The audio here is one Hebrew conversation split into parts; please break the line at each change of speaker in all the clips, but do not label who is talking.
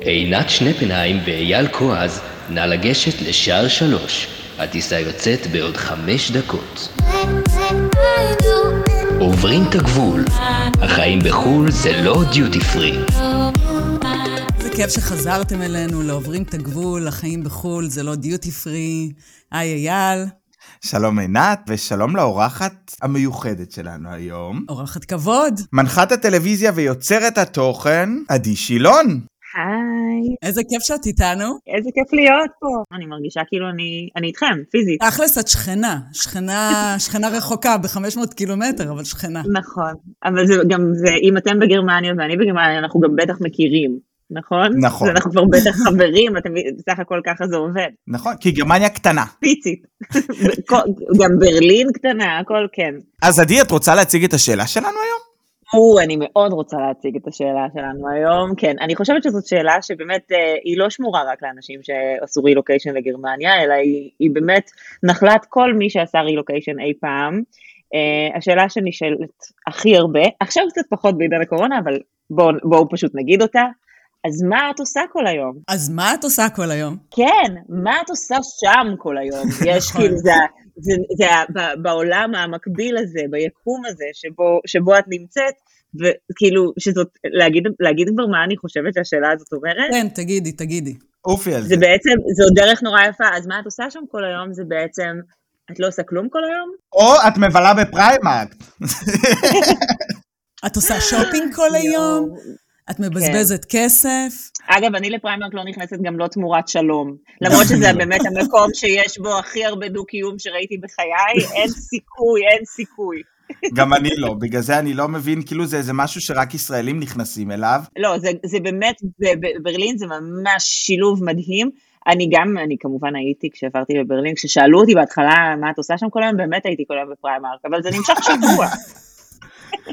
עינת שנפנהיים ואייל כועז, נא לגשת לשער שלוש. הטיסה יוצאת בעוד חמש דקות. עוברים את הגבול. החיים בחו"ל זה לא דיוטי פרי.
איזה כיף שחזרתם אלינו לעוברים את הגבול, החיים בחו"ל זה לא דיוטי פרי. היי אייל.
שלום עינת, ושלום לאורחת המיוחדת שלנו היום.
אורחת כבוד.
מנחת הטלוויזיה ויוצרת התוכן, עדי שילון.
היי.
איזה כיף שאת איתנו.
איזה כיף להיות פה. אני מרגישה כאילו אני, אני איתכם, פיזית.
תכלס את שכנה, שכנה, שכנה רחוקה ב-500 קילומטר, אבל שכנה.
נכון, אבל זה גם, זה, אם אתם בגרמניה ואני בגרמניה, אנחנו גם בטח מכירים. נכון?
נכון.
אנחנו כבר בטח חברים, אתם בסך הכל ככה זה עובד.
נכון, כי גרמניה קטנה.
פיצית. גם ברלין קטנה, הכל כן.
אז עדי, את רוצה להציג את השאלה שלנו היום?
או, אני מאוד רוצה להציג את השאלה שלנו היום. כן, אני חושבת שזאת שאלה שבאמת אה, היא לא שמורה רק לאנשים שעשו רילוקיישן לגרמניה, אלא היא, היא באמת נחלת כל מי שעשה רילוקיישן אי פעם. אה, השאלה שנשאלת הכי הרבה, עכשיו קצת פחות בעידן הקורונה, אבל בואו בוא פשוט נגיד אותה. אז מה את עושה כל היום?
אז מה את עושה כל היום?
כן, מה את עושה שם כל היום? יש
נכון.
כאילו, זה, זה, זה, זה בעולם המקביל הזה, ביקום הזה, שבו, שבו את נמצאת, וכאילו, שזאת, להגיד, להגיד כבר מה אני חושבת שהשאלה הזאת אומרת?
כן, תגידי, תגידי.
עופי על זה.
זה בעצם, זו דרך נורא יפה, אז מה את עושה שם כל היום? זה בעצם, את לא עושה כלום כל היום?
או את מבלה ב Primark.
את עושה שופינג כל היום? את מבזבזת כסף?
אגב, אני ל Primark לא נכנסת גם לא תמורת שלום. למרות שזה באמת המקום שיש בו הכי הרבה דו-קיום שראיתי בחיי, אין סיכוי, אין סיכוי.
גם אני לא, בגלל זה אני לא מבין, כאילו זה איזה משהו שרק ישראלים נכנסים אליו.
לא, זה, זה באמת, בברלין זה ממש שילוב מדהים. אני גם, אני כמובן הייתי כשעברתי בברלין, כששאלו אותי בהתחלה מה את עושה שם כל היום, באמת הייתי כל היום בפריימרק, אבל זה נמשך שבוע.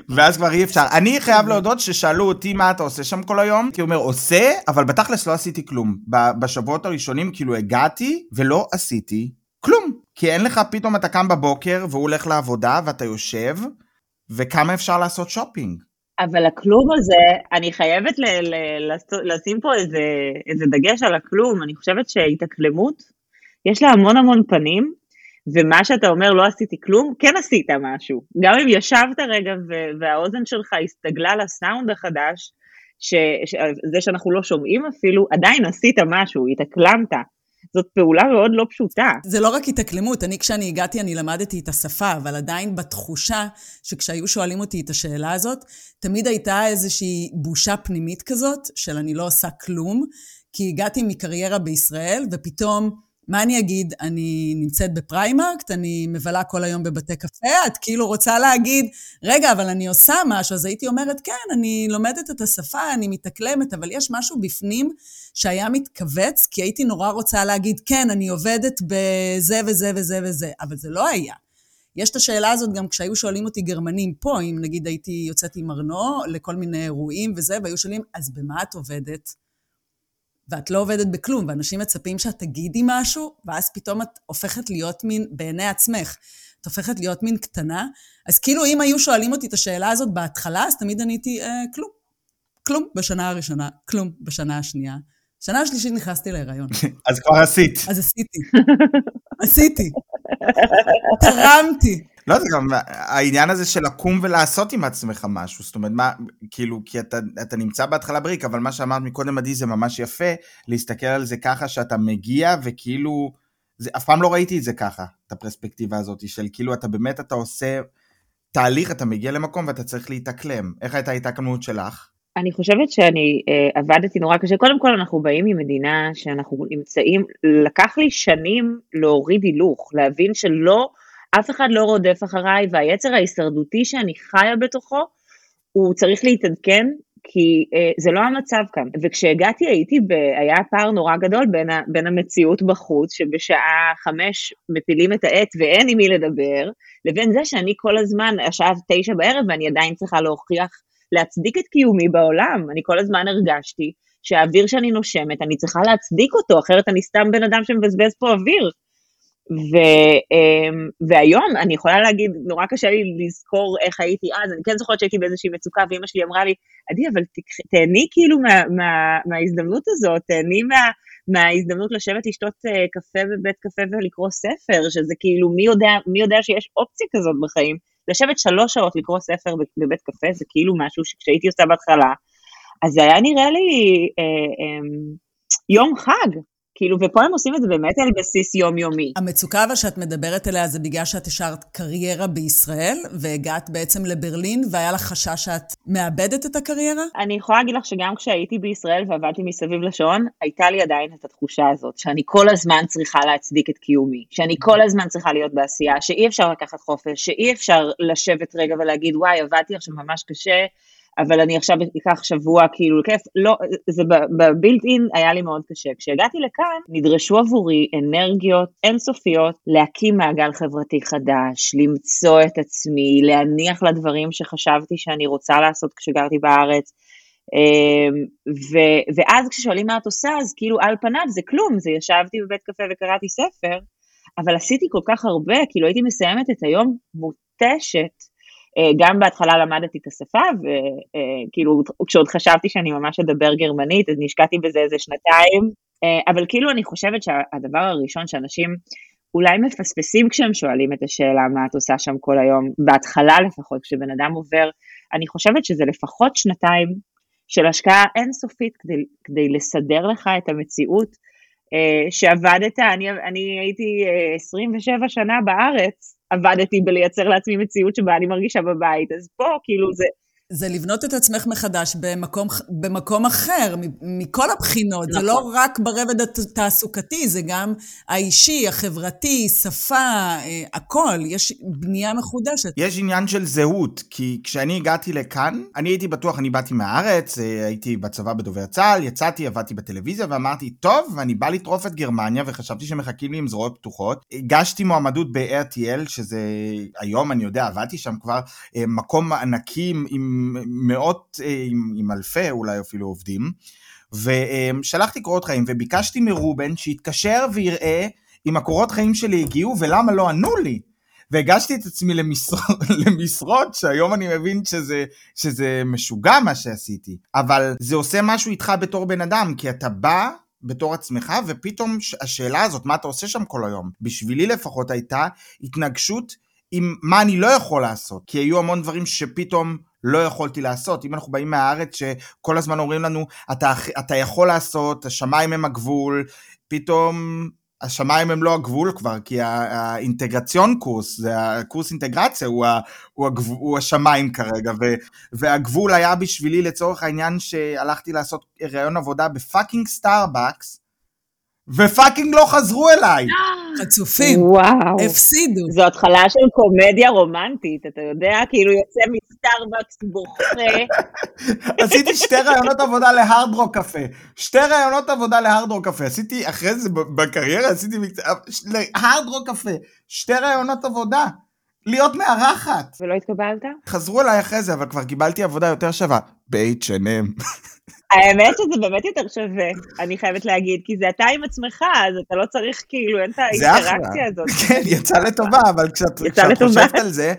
ואז כבר אי אפשר. אני חייב להודות ששאלו אותי מה אתה עושה שם כל היום, כי הוא אומר עושה, אבל בתכלס לא עשיתי כלום. בשבועות הראשונים כאילו הגעתי ולא עשיתי כלום. כי אין לך, פתאום אתה קם בבוקר והוא הולך לעבודה ואתה יושב, וכמה אפשר לעשות שופינג.
אבל הכלום הזה, אני חייבת לשים פה איזה, איזה דגש על הכלום, אני חושבת שהתאקלמות, יש לה המון המון פנים, ומה שאתה אומר לא עשיתי כלום, כן עשית משהו. גם אם ישבת רגע והאוזן שלך הסתגלה לסאונד החדש, ש- ש- זה שאנחנו לא שומעים אפילו, עדיין עשית משהו, התאקלמת. זאת פעולה מאוד לא פשוטה.
זה לא רק התאקלמות, אני כשאני הגעתי אני למדתי את השפה, אבל עדיין בתחושה שכשהיו שואלים אותי את השאלה הזאת, תמיד הייתה איזושהי בושה פנימית כזאת, של אני לא עושה כלום, כי הגעתי מקריירה בישראל, ופתאום... מה אני אגיד? אני נמצאת ב Primark, אני מבלה כל היום בבתי קפה, את כאילו רוצה להגיד, רגע, אבל אני עושה משהו, אז הייתי אומרת, כן, אני לומדת את השפה, אני מתאקלמת, אבל יש משהו בפנים שהיה מתכווץ, כי הייתי נורא רוצה להגיד, כן, אני עובדת בזה וזה וזה וזה, אבל זה לא היה. יש את השאלה הזאת גם כשהיו שואלים אותי גרמנים פה, אם נגיד הייתי יוצאת עם ארנו לכל מיני אירועים וזה, והיו שואלים, אז במה את עובדת? ואת לא עובדת בכלום, ואנשים מצפים שאת תגידי משהו, ואז פתאום את הופכת להיות מין, בעיני עצמך, את הופכת להיות מין קטנה. אז כאילו אם היו שואלים אותי את השאלה הזאת בהתחלה, אז תמיד עניתי, אה, כלום. כלום בשנה הראשונה, כלום בשנה השנייה. שנה השלישית נכנסתי להיריון.
אז כבר עשית.
אז עשיתי. עשיתי. תרמתי.
לא, זה גם העניין הזה של לקום ולעשות עם עצמך משהו, זאת אומרת, מה, כאילו, כי אתה, אתה נמצא בהתחלה בריק, אבל מה שאמרת מקודם, עדי, זה ממש יפה, להסתכל על זה ככה שאתה מגיע, וכאילו, זה, אף פעם לא ראיתי את זה ככה, את הפרספקטיבה הזאת, של כאילו, אתה באמת, אתה עושה תהליך, אתה מגיע למקום ואתה צריך להתאקלם. איך הייתה ההתאקלמות שלך?
אני חושבת שאני uh, עבדתי נורא קשה. קודם כל אנחנו באים ממדינה שאנחנו נמצאים, לקח לי שנים להוריד הילוך, להבין שלא, אף אחד לא רודף אחריי, והיצר ההישרדותי שאני חיה בתוכו, הוא צריך להתעדכן, כי uh, זה לא המצב כאן. וכשהגעתי הייתי, ב, היה פער נורא גדול בין, ה, בין המציאות בחוץ, שבשעה חמש מפילים את העט ואין עם מי לדבר, לבין זה שאני כל הזמן, השעה תשע בערב, ואני עדיין צריכה להוכיח להצדיק את קיומי בעולם. אני כל הזמן הרגשתי שהאוויר שאני נושמת, אני צריכה להצדיק אותו, אחרת אני סתם בן אדם שמבזבז פה אוויר. ו, אמ, והיום אני יכולה להגיד, נורא קשה לי לזכור איך הייתי אז, אני כן זוכרת שהייתי באיזושהי מצוקה, ואימא שלי אמרה לי, עדי, אבל תהני כאילו מה, מה, מההזדמנות הזאת, תהני מה, מההזדמנות לשבת לשתות אה, קפה בבית קפה ולקרוא ספר, שזה כאילו, מי יודע, מי יודע שיש אופציה כזאת בחיים? לשבת שלוש שעות לקרוא ספר בבית קפה, זה כאילו משהו שכשהייתי עושה בהתחלה, אז זה היה נראה לי אה, אה, יום חג, כאילו, ופה הם עושים את זה באמת על בסיס יומיומי.
המצוקה אבל שאת מדברת עליה זה בגלל שאת השארת קריירה בישראל, והגעת בעצם לברלין, והיה לך חשש שאת מאבדת את הקריירה?
אני יכולה להגיד לך שגם כשהייתי בישראל ועבדתי מסביב לשעון, הייתה לי עדיין את התחושה הזאת, שאני כל הזמן צריכה להצדיק את קיומי, שאני כל הזמן צריכה להיות בעשייה, שאי אפשר לקחת חופש, שאי אפשר לשבת רגע ולהגיד, וואי, עבדתי עכשיו ממש קשה, אבל אני עכשיו אקח שבוע כאילו כיף, לא, זה בבילט אין היה לי מאוד קשה. כשהגעתי לכאן, נדרשו עבורי אנרגיות אינסופיות להקים מעגל חברתי חדש, למצוא את עצמי, להניח לדברים שחשבתי שאני רוצה לעשות כשגרתי בארץ. אמ, ו, ואז כששואלים מה את עושה, אז כאילו על פניו זה כלום, זה ישבתי בבית קפה וקראתי ספר, אבל עשיתי כל כך הרבה, כאילו הייתי מסיימת את היום מותשת, גם בהתחלה למדתי את השפה, וכאילו כשעוד חשבתי שאני ממש אדבר גרמנית, אז נשקעתי בזה איזה שנתיים, אה, אבל כאילו אני חושבת שהדבר הראשון שאנשים אולי מפספסים כשהם שואלים את השאלה מה את עושה שם כל היום, בהתחלה לפחות, כשבן אדם עובר, אני חושבת שזה לפחות שנתיים של השקעה אינסופית כדי, כדי לסדר לך את המציאות אה, שעבדת, אני, אני הייתי 27 שנה בארץ, עבדתי בלייצר לעצמי מציאות שבה אני מרגישה בבית, אז פה כאילו זה...
זה לבנות את עצמך מחדש במקום, במקום אחר, מכל הבחינות. נכון. זה לא רק ברבד התעסוקתי, זה גם האישי, החברתי, שפה, אה, הכל. יש בנייה מחודשת.
יש עניין של זהות, כי כשאני הגעתי לכאן, אני הייתי בטוח, אני באתי מהארץ, אה, הייתי בצבא בדובר צה"ל, יצאתי, עבדתי בטלוויזיה ואמרתי, טוב, אני בא לטרוף את גרמניה וחשבתי שמחכים לי עם זרועות פתוחות. הגשתי מועמדות ב-RTL, שזה היום, אני יודע, עבדתי שם כבר, אה, מקום ענקי עם... מאות, אה, עם, עם אלפי אולי אפילו עובדים, ושלחתי קורות חיים וביקשתי מרובן שיתקשר ויראה אם הקורות חיים שלי הגיעו ולמה לא ענו לי. והגשתי את עצמי למשרות, למשרות שהיום אני מבין שזה, שזה משוגע מה שעשיתי. אבל זה עושה משהו איתך בתור בן אדם, כי אתה בא בתור עצמך, ופתאום השאלה הזאת, מה אתה עושה שם כל היום, בשבילי לפחות הייתה התנגשות עם מה אני לא יכול לעשות, כי היו המון דברים שפתאום לא יכולתי לעשות. אם אנחנו באים מהארץ שכל הזמן אומרים לנו, אתה, אתה יכול לעשות, השמיים הם הגבול, פתאום השמיים הם לא הגבול כבר, כי ה Integrationskurs, זה הקורס אינטגרציה, הוא, ה, הוא, הגב, הוא השמיים כרגע, ו, והגבול היה בשבילי לצורך העניין שהלכתי לעשות ראיון עבודה ב fucking Starbucks, ו fucking לא חזרו אליי.
חצופים.
וואו.
הפסידו.
זו התחלה של קומדיה רומנטית, אתה יודע, כאילו יוצא מ Starbucks בוכה.
עשיתי שתי ראיונות עבודה ל Hard Rock Cafe. שתי ראיונות עבודה ל Hard Rock Cafe. עשיתי, אחרי זה בקריירה עשיתי ל Hard Rock Cafe. שתי ראיונות עבודה. להיות מארחת.
ולא התקבלת?
חזרו אליי אחרי זה, אבל כבר קיבלתי עבודה יותר שווה. ב-H&M.
האמת שזה באמת יותר שווה, אני חייבת להגיד, כי זה אתה עם עצמך, אז אתה לא צריך כאילו, אין את האינטראקציה הזאת.
כן, יצא לטובה, אבל כשאת, כשאת חושבת על זה,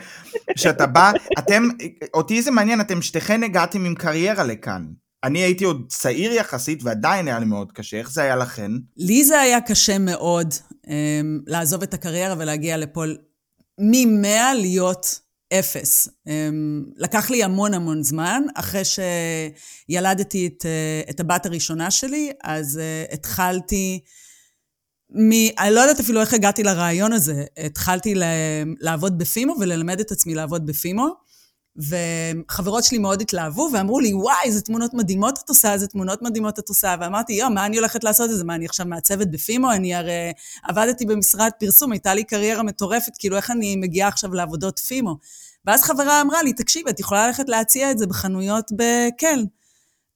שאתה בא, אתם, אותי זה מעניין, אתם שתיכן הגעתם עם קריירה לכאן. אני הייתי עוד צעיר יחסית, ועדיין היה לי מאוד קשה. איך זה היה לכן?
לי זה היה קשה מאוד um, לעזוב את הקריירה ולהגיע לפה מ-100 להיות אפס. אמ, לקח לי המון המון זמן. אחרי שילדתי את, אה, את הבת הראשונה שלי, אז uh, התחלתי... מ... אני לא יודעת אפילו איך הגעתי לרעיון הזה. התחלתי ל... לעבוד בפימו וללמד את עצמי לעבוד בפימו. וחברות שלי מאוד התלהבו ואמרו לי, וואי, איזה תמונות מדהימות את עושה, איזה תמונות מדהימות את עושה. ואמרתי, יואו, מה אני הולכת לעשות את זה? מה, אני עכשיו מעצבת בפימו? אני הרי עבדתי במשרד פרסום, הייתה לי קריירה מטורפת, כאילו, איך אני מגיעה עכשיו לעבודות פימו? ואז חברה אמרה לי, תקשיבי, את יכולה ללכת להציע את זה בחנויות בקלן.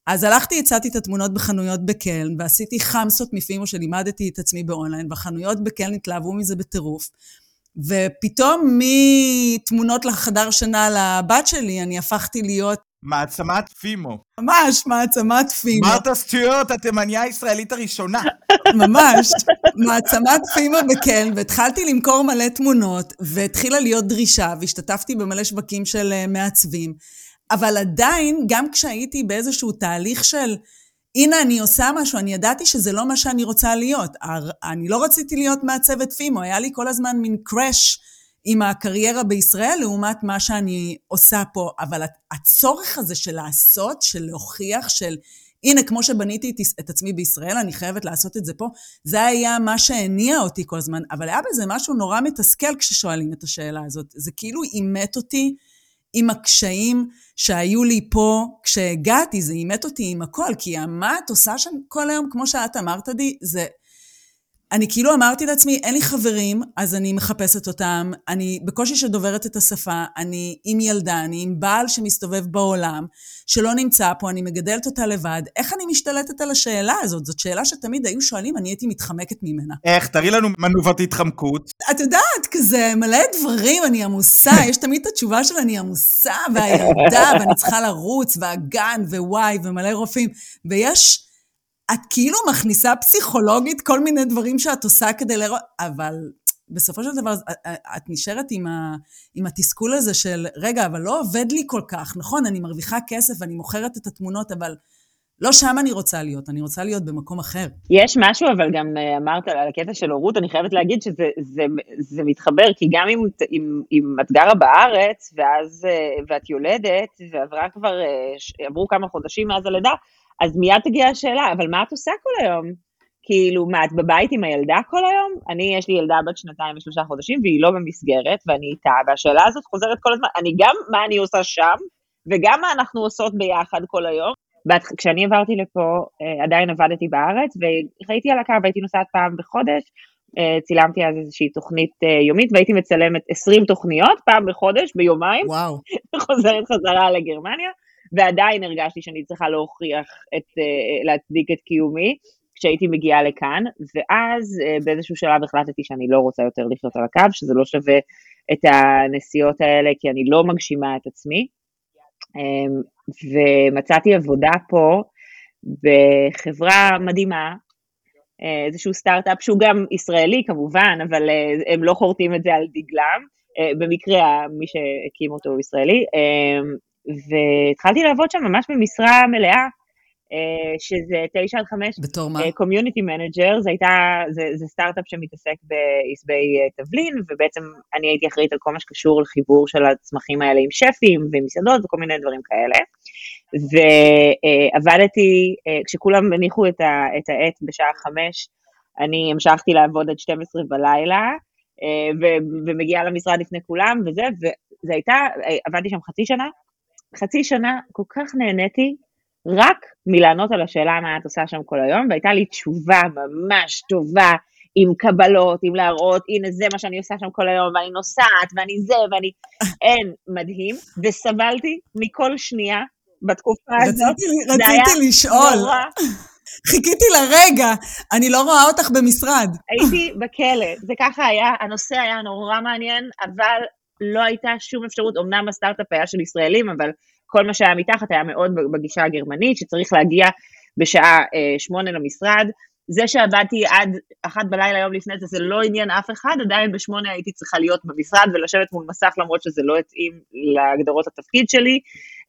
אז הלכתי, הצעתי את התמונות בחנויות בקלן, ועשיתי חמסות מפימו שלימדתי את עצמי באונליין, והחנויות בקלן התלהבו מזה בטירוף. ופתאום מתמונות לחדר שינה לבת שלי, אני הפכתי להיות
מעצמת פימו.
ממש מעצמת פימו.
מרתה סטיוארט, התימניה הישראלית הראשונה.
ממש. מעצמת פימו בקלן, והתחלתי למכור מלא תמונות, והתחילה להיות דרישה, והשתתפתי במלא שווקים של אה, מעצבים. אבל עדיין, גם כשהייתי באיזשהו תהליך של, הנה אני עושה משהו, אני ידעתי שזה לא מה שאני רוצה להיות. אני לא רציתי להיות מעצבת פימו, היה לי כל הזמן מין קראש עם הקריירה בישראל לעומת מה שאני עושה פה. אבל הצורך הזה של לעשות, של להוכיח, של הנה, כמו שבניתי את עצמי בישראל, אני חייבת לעשות את זה פה, זה היה מה שהניע אותי כל הזמן. אבל היה בזה משהו נורא מתסכל כששואלים את השאלה הזאת. זה כאילו אימת אותי עם הקשיים שהיו לי פה כשהגעתי, זה אימת אותי עם הכל, כי מה את עושה שם כל היום, כמו שאת אמרת לי, זה אני כאילו אמרתי לעצמי, אין לי חברים, אז אני מחפשת אותם, אני בקושי שדוברת את השפה, אני עם ילדה, אני עם בעל שמסתובב בעולם, שלא נמצא פה, אני מגדלת אותה לבד. איך אני משתלטת על השאלה הזאת? זאת שאלה שתמיד היו שואלים, אני הייתי מתחמקת ממנה.
איך? תראי לנו מנובת התחמקות.
את יודעת, כזה מלא דברים, אני עמוסה, יש תמיד את התשובה של אני עמוסה, והילדה, ואני צריכה לרוץ, והגן, ווואי, ומלא רופאים, ויש... את כאילו מכניסה פסיכולוגית כל מיני דברים שאת עושה כדי לראות, אבל בסופו של דבר את נשארת עם, ה, עם התסכול הזה של, רגע, אבל לא עובד לי כל כך, נכון, אני מרוויחה כסף ואני מוכרת את התמונות, אבל לא שם אני רוצה להיות, אני רוצה להיות במקום אחר.
יש משהו, אבל גם אה, אמרת על הקטע של הורות, אני חייבת להגיד שזה זה, זה מתחבר, כי גם אם, אם, אם את גרה בארץ, ואז, אה, ואת יולדת, ועברה כבר, אה, עברו כמה חודשים מאז הלידה, אז מיד תגיע השאלה, אבל מה את עושה כל היום? כאילו, מה, את בבית עם הילדה כל היום? אני, יש לי ילדה בת שנתיים ושלושה חודשים, והיא לא במסגרת, ואני איתה, והשאלה הזאת חוזרת כל הזמן, אני גם מה אני עושה שם, וגם מה אנחנו עושות ביחד כל היום. כשאני עברתי לפה, אה, עדיין עבדתי בארץ, והייתי על הקו, הייתי נוסעת פעם בחודש, אה, צילמתי אז איזושהי תוכנית אה, יומית, והייתי מצלמת 20 תוכניות, פעם בחודש, ביומיים,
וואו.
חוזרת חזרה לגרמניה. ועדיין הרגשתי שאני צריכה להוכיח את, להצדיק את קיומי כשהייתי מגיעה לכאן, ואז אה, באיזשהו שלב החלטתי שאני לא רוצה יותר לחיות על הקו, שזה לא שווה את הנסיעות האלה, כי אני לא מגשימה את עצמי. אמ, ומצאתי עבודה פה בחברה מדהימה, אה, איזשהו סטארט-אפ שהוא גם ישראלי כמובן, אבל הם לא חורטים את זה על דגלם, במקרה מי שהקים אותו הוא ישראלי, אמ, והתחלתי לעבוד שם ממש במשרה מלאה, אה, שזה תשע עד חמש.
בתור מה?
community אה, manager, זה הייתה, זה, זה סטארט-אפ שמתעסק בעשבי אה, תבלין, ובעצם אני הייתי אחראית על כל מה שקשור לחיבור של הצמחים האלה עם שפים ומסעדות וכל מיני דברים כאלה. ועבדתי, כשכולם הניחו את, ה, את העט בשעה חמש, אני המשכתי לעבוד עד 12 בלילה, ומגיעה למשרד לפני כולם, וזה, וזה הייתה, עבדתי שם חצי שנה, חצי שנה כל כך נהניתי רק מלענות על השאלה מה את עושה שם כל היום, והייתה לי תשובה ממש טובה, עם קבלות, עם להראות, הנה זה מה שאני עושה שם כל היום, ואני נוסעת, ואני זה, ואני... אין, מדהים, וסבלתי מכל שנייה בתקופה הזאת.
רציתי, רציתי לשאול. נורא. חיכיתי לרגע, אני לא רואה אותך במשרד.
הייתי בכלא, זה ככה היה, הנושא היה נורא מעניין, אבל לא הייתה שום אפשרות, אמנם הסטארט-אפ היה של ישראלים, אבל כל מה שהיה מתחת היה מאוד בגישה הגרמנית, שצריך להגיע בשעה אה, שמונה למשרד. זה שעבדתי עד אחת בלילה יום לפני זה, זה לא עניין אף אחד, עדיין בשמונה הייתי צריכה להיות במשרד ולשבת מול מסך למרות שזה לא התאים להגדרות התפקיד שלי.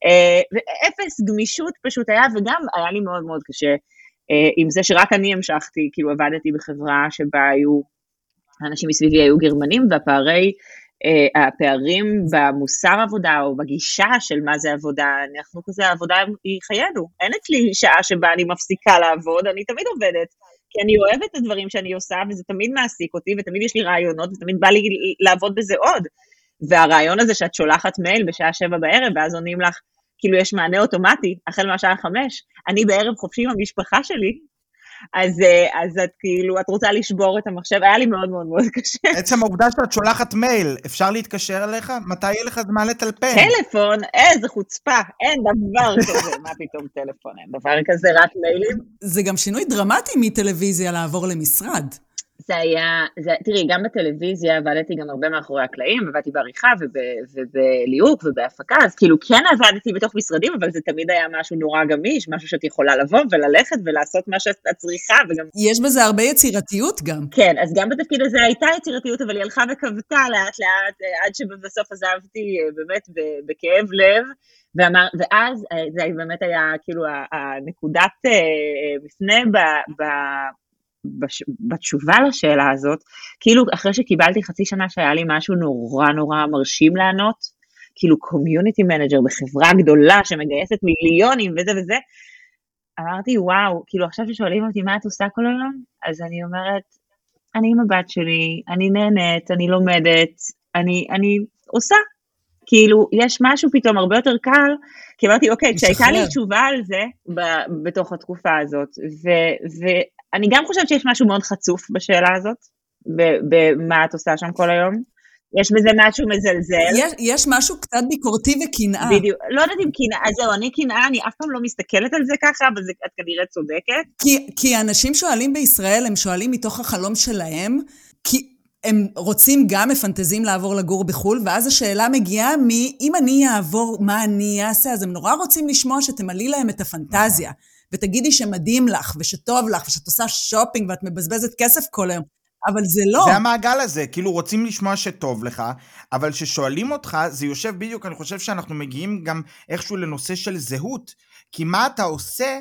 אה, ואפס גמישות פשוט היה, וגם היה לי מאוד מאוד קשה אה, עם זה שרק אני המשכתי, כאילו עבדתי בחברה שבה היו, האנשים מסביבי היו גרמנים, והפערי הפערים במוסר עבודה או בגישה של מה זה עבודה, אנחנו כזה, העבודה היא חיינו. אין אצלי שעה שבה אני מפסיקה לעבוד, אני תמיד עובדת. כי אני אוהבת את הדברים שאני עושה, וזה תמיד מעסיק אותי, ותמיד יש לי רעיונות, ותמיד בא לי לעבוד בזה עוד. והרעיון הזה שאת שולחת מייל בשעה שבע בערב, ואז עונים לך, כאילו יש מענה אוטומטי, החל מהשעה חמש, אני בערב חופשי עם המשפחה שלי, אז, אה, אז את כאילו, את רוצה לשבור את המחשב, היה לי מאוד מאוד מאוד קשה.
עצם העובדה שאת שולחת מייל, אפשר להתקשר אליך? מתי יהיה לך זמן לטלפן?
טלפון? איזה חוצפה, אין דבר כזה, מה פתאום טלפון, אין דבר כזה, רק מיילים.
זה גם שינוי דרמטי מטלוויזיה לעבור למשרד.
זה היה, זה, תראי, גם בטלוויזיה עבדתי גם הרבה מאחורי הקלעים, עבדתי בעריכה וב, ובליהוק ובהפקה, אז כאילו כן עבדתי בתוך משרדים, אבל זה תמיד היה משהו נורא גמיש, משהו שאת יכולה לבוא וללכת ולעשות מה שאת צריכה, וגם...
יש בזה הרבה יצירתיות גם.
כן, אז גם בתפקיד הזה הייתה יצירתיות, אבל היא הלכה וכבתה לאט לאט, עד שבסוף עזבתי באמת בכאב לב. ואמ, ואז זה באמת היה כאילו הנקודת מפנה ב, ב, בש... בתשובה לשאלה הזאת, כאילו אחרי שקיבלתי חצי שנה שהיה לי משהו נורא נורא מרשים לענות, כאילו community manager בחברה גדולה שמגייסת מיליונים וזה וזה, אמרתי וואו, כאילו עכשיו ששואלים אותי מה את עושה כל היום, אז אני אומרת, אני עם הבת שלי, אני נהנית, אני לומדת, אני, אני עושה. כאילו, יש משהו פתאום הרבה יותר קל, כי אמרתי, אוקיי, כשהייתה לי תשובה על זה ב- בתוך התקופה הזאת, ו- אני גם חושבת שיש משהו מאוד חצוף בשאלה הזאת, במה את עושה שם כל היום. יש בזה משהו מזלזל.
יש, יש משהו קצת ביקורתי וקנאה.
בדיוק. לא יודעת אם קנאה, אז זהו, אני קנאה, אני אף פעם לא מסתכלת על זה ככה, אבל זה, את כנראה צודקת.
כי, כי אנשים שואלים בישראל, הם שואלים מתוך החלום שלהם, כי הם רוצים גם, מפנטזים לעבור לגור בחו"ל, ואז השאלה מגיעה מ, אם אני אעבור, מה אני אעשה? אז הם נורא רוצים לשמוע שתמלאי להם את הפנטזיה. ותגידי שמדהים לך, ושטוב לך, ושאת עושה שופינג ואת מבזבזת כסף כל היום. אבל זה לא.
זה המעגל הזה, כאילו רוצים לשמוע שטוב לך, אבל כששואלים אותך, זה יושב בדיוק, אני חושב שאנחנו מגיעים גם איכשהו לנושא של זהות, כי מה אתה עושה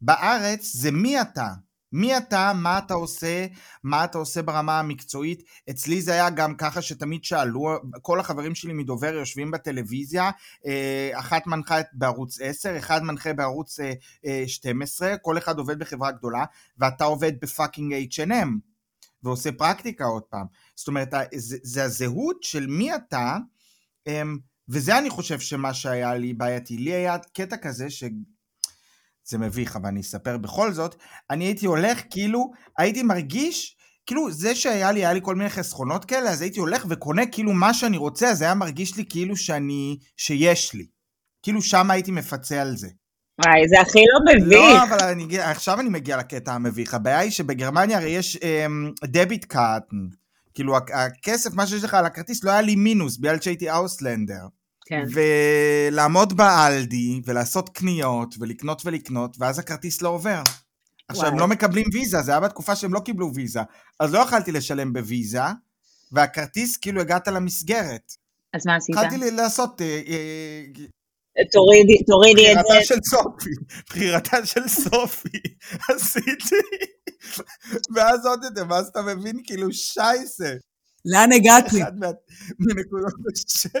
בארץ זה מי אתה. מי אתה, מה אתה עושה, מה אתה עושה ברמה המקצועית. אצלי זה היה גם ככה שתמיד שאלו, כל החברים שלי מדובר יושבים בטלוויזיה, אה, אחת מנחה בערוץ 10, אחד מנחה בערוץ 12, אה, אה, כל אחד עובד בחברה גדולה, ואתה עובד בפאקינג H&M, ועושה פרקטיקה עוד פעם. זאת אומרת, זה, זה הזהות של מי אתה, אמ, וזה אני חושב שמה שהיה לי בעייתי. לי היה קטע כזה ש... זה מביך, אבל אני אספר בכל זאת, אני הייתי הולך כאילו, הייתי מרגיש, כאילו זה שהיה לי, היה לי כל מיני חסכונות כאלה, אז הייתי הולך וקונה כאילו מה שאני רוצה, אז היה מרגיש לי כאילו שאני, שיש לי. כאילו שם הייתי מפצה על זה.
וואי, זה הכי לא מביך.
לא, אבל אני, עכשיו אני מגיע לקטע המביך. הבעיה היא שבגרמניה הרי יש דביט um, קאט, כאילו הכסף, מה שיש לך על הכרטיס, לא היה לי מינוס, בגלל שהייתי אוסלנדר. כן. ולעמוד באלדי, ולעשות קניות, ולקנות ולקנות, ואז הכרטיס לא עובר. עכשיו, הם לא מקבלים ויזה, זה היה בתקופה שהם לא קיבלו ויזה. אז לא יכלתי לשלם בוויזה, והכרטיס, כאילו הגעת למסגרת.
אז מה עשית?
התחלתי לעשות... אה, אה,
תורידי, תורידי את זה.
בחירתה של סופי, בחירתה של סופי, עשיתי, ואז עוד יותר, ואז אתה מבין כאילו שייסה.
לאן הגעתי?
אחת מנקודות השפל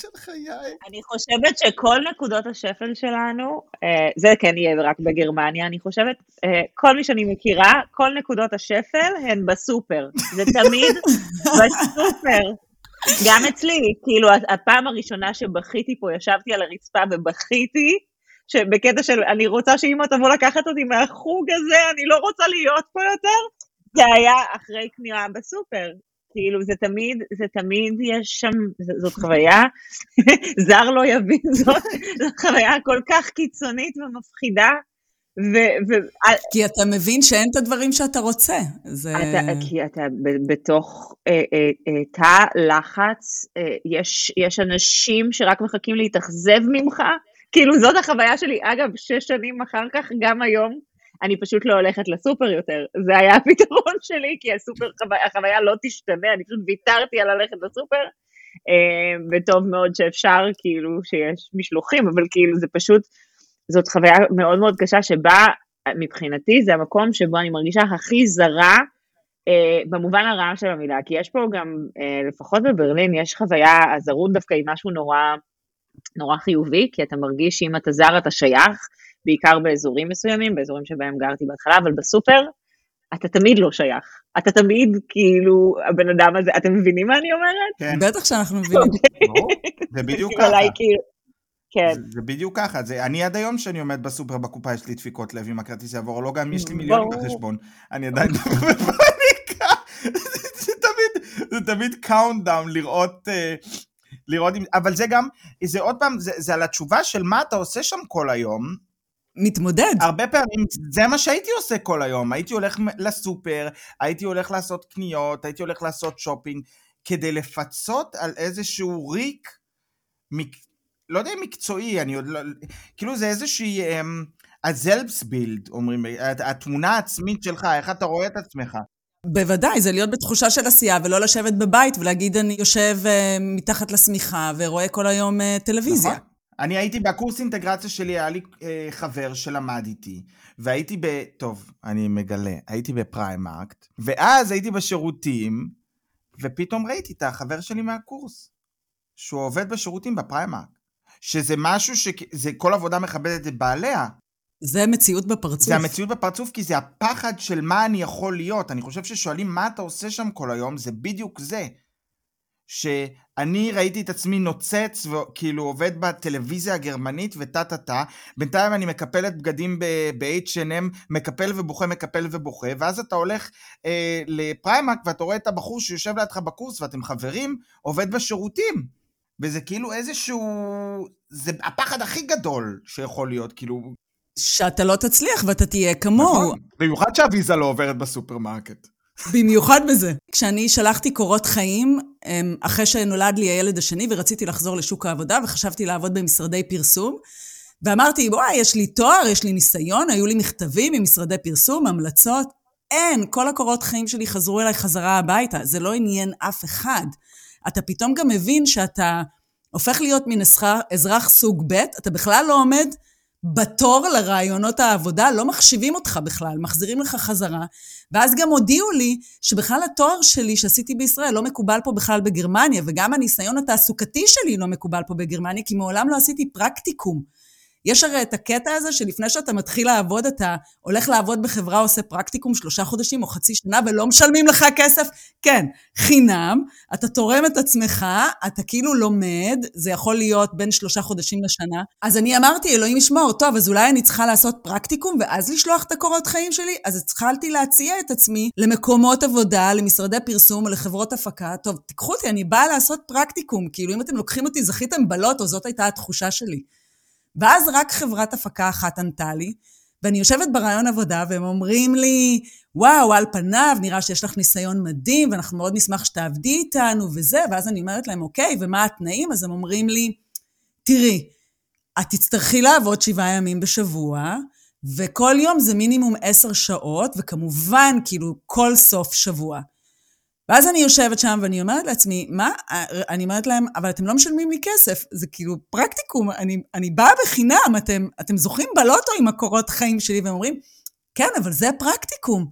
של חיי.
אני חושבת שכל נקודות השפל שלנו, אה, זה כן יהיה רק בגרמניה, אני חושבת, אה, כל מי שאני מכירה, כל נקודות השפל הן בסופר. זה תמיד בסופר. גם אצלי, כאילו, הפעם הראשונה שבכיתי פה, ישבתי על הרצפה ובכיתי, שבקטע של אני רוצה שאמא תבוא לקחת אותי מהחוג הזה, אני לא רוצה להיות פה יותר, זה היה אחרי קנייה בסופר. כאילו זה תמיד, זה תמיד יש שם, זאת חוויה, זר לא יבין זאת, זאת חוויה כל כך קיצונית ומפחידה. ו, ו,
כי אתה מבין שאין את הדברים שאתה רוצה. זה...
אתה, כי אתה ב, בתוך אה, אה, אה, תא לחץ, אה, יש, יש אנשים שרק מחכים להתאכזב ממך, כאילו זאת החוויה שלי. אגב, שש שנים אחר כך, גם היום, אני פשוט לא הולכת לסופר יותר. זה היה הפתרון שלי, כי הסופר, החוויה לא תשתנה, אני פשוט ויתרתי על ללכת לסופר, אה, וטוב מאוד שאפשר, כאילו, שיש משלוחים, אבל כאילו זה פשוט, זאת חוויה מאוד מאוד קשה, שבה מבחינתי זה המקום שבו אני מרגישה הכי זרה, אה, במובן הרע של המילה, כי יש פה גם, אה, לפחות בברלין, יש חוויה, הזרות דווקא היא משהו נורא, נורא חיובי, כי אתה מרגיש שאם אתה זר אתה שייך, בעיקר באזורים מסוימים, באזורים שבהם גרתי בהתחלה, אבל בסופר, אתה תמיד לא שייך. אתה תמיד, כאילו, הבן אדם הזה, אתם מבינים מה אני אומרת?
כן. בטח שאנחנו מבינים.
זה בדיוק ככה.
כאילו, כן.
זה בדיוק ככה, זה, אני עד היום שאני עומד בסופר בקופה, יש לי דפיקות לב אם הכרטיס יעבור, לא גם יש לי מיליון בחשבון, אני עדיין בפאניקה, זה תמיד, זה תמיד countdown לראות, אה, לראות, אבל זה גם, זה עוד פעם, זה, זה על התשובה של מה אתה עושה שם כל היום,
מתמודד.
הרבה פעמים זה מה שהייתי עושה כל היום, הייתי הולך לסופר, הייתי הולך לעשות קניות, הייתי הולך לעשות שופינג, כדי לפצות על איזשהו ריק, מק... לא יודע אם מקצועי, אני עוד לא... כאילו זה איזושהי... אמ, הזלבסבילד, אומרים, התמונה העצמית שלך, איך אתה רואה את עצמך.
בוודאי, זה להיות בתחושה של עשייה ולא לשבת בבית ולהגיד אני יושב אה, מתחת לשמיכה ורואה כל היום אה, טלוויזיה. נכון.
אני הייתי בקורס אינטגרציה שלי, היה לי אה, חבר שלמד איתי, והייתי ב... טוב, אני מגלה, הייתי ב Primark, ואז הייתי בשירותים, ופתאום ראיתי את החבר שלי מהקורס, שהוא עובד בשירותים ב Primark. שזה משהו ש... זה כל עבודה מכבדת את בעליה,
זה מציאות בפרצוף.
זה המציאות בפרצוף, כי זה הפחד של מה אני יכול להיות. אני חושב ששואלים מה אתה עושה שם כל היום, זה בדיוק זה. שאני ראיתי את עצמי נוצץ וכאילו עובד בטלוויזיה הגרמנית וטה טה טה, בינתיים אני מקפלת בגדים ב-H&M, מקפל ובוכה, מקפל ובוכה, ואז אתה הולך אה, ל Primark ואתה רואה את הבחור שיושב לידך בקורס ואתם חברים, עובד בשירותים. וזה כאילו איזשהו... זה הפחד הכי גדול שיכול להיות, כאילו,
שאתה לא תצליח ואתה תהיה כמוהו. נכון,
במיוחד שהוויזה לא עוברת בסופרמרקט.
במיוחד בזה. כשאני שלחתי קורות חיים, אמ, אחרי שנולד לי הילד השני ורציתי לחזור לשוק העבודה וחשבתי לעבוד במשרדי פרסום, ואמרתי, וואי, יש לי תואר, יש לי ניסיון, היו לי מכתבים ממשרדי פרסום, המלצות. אין, כל הקורות חיים שלי חזרו אליי חזרה הביתה, זה לא עניין אף אחד. אתה פתאום גם מבין שאתה הופך להיות אזרח, אזרח סוג ב', אתה בכלל לא עומד בתור לרעיונות העבודה, לא מחשיבים אותך בכלל, מחזירים לך חזרה. ואז גם הודיעו לי שבכלל התואר שלי שעשיתי בישראל לא מקובל פה בכלל בגרמניה, וגם הניסיון התעסוקתי שלי לא מקובל פה בגרמניה, כי מעולם לא עשיתי פרקטיקום. יש הרי את הקטע הזה שלפני שאתה מתחיל לעבוד, אתה הולך לעבוד בחברה, עושה פרקטיקום שלושה חודשים או חצי שנה ולא משלמים לך כסף. כן, חינם, אתה תורם את עצמך, אתה כאילו לומד, זה יכול להיות בין שלושה חודשים לשנה. אז אני אמרתי, אלוהים ישמור, טוב, אז אולי אני צריכה לעשות פרקטיקום ואז לשלוח את הקורות חיים שלי? אז התחלתי להציע את עצמי למקומות עבודה, למשרדי פרסום לחברות הפקה. טוב, תיקחו אותי, אני באה לעשות פרקטיקום. כאילו, אם אתם לוקחים אותי, זכיתם בלוטו, זאת הייתה התחושה שלי. ואז רק חברת הפקה אחת ענתה לי, ואני יושבת ברעיון עבודה, והם אומרים לי, וואו, על פניו, נראה שיש לך ניסיון מדהים, ואנחנו מאוד נשמח שתעבדי איתנו וזה, ואז אני אומרת להם, אוקיי, ומה התנאים? אז הם אומרים לי, תראי, את תצטרכי לעבוד שבעה ימים בשבוע, וכל יום זה מינימום עשר שעות, וכמובן, כאילו, כל סוף שבוע. ואז אני יושבת שם ואני אומרת לעצמי, מה? אני אומרת להם, אבל אתם לא משלמים לי כסף, זה כאילו פרקטיקום, אני, אני באה בחינם, אתם, אתם זוכים בלוטו עם הקורות חיים שלי, והם אומרים, כן, אבל זה פרקטיקום.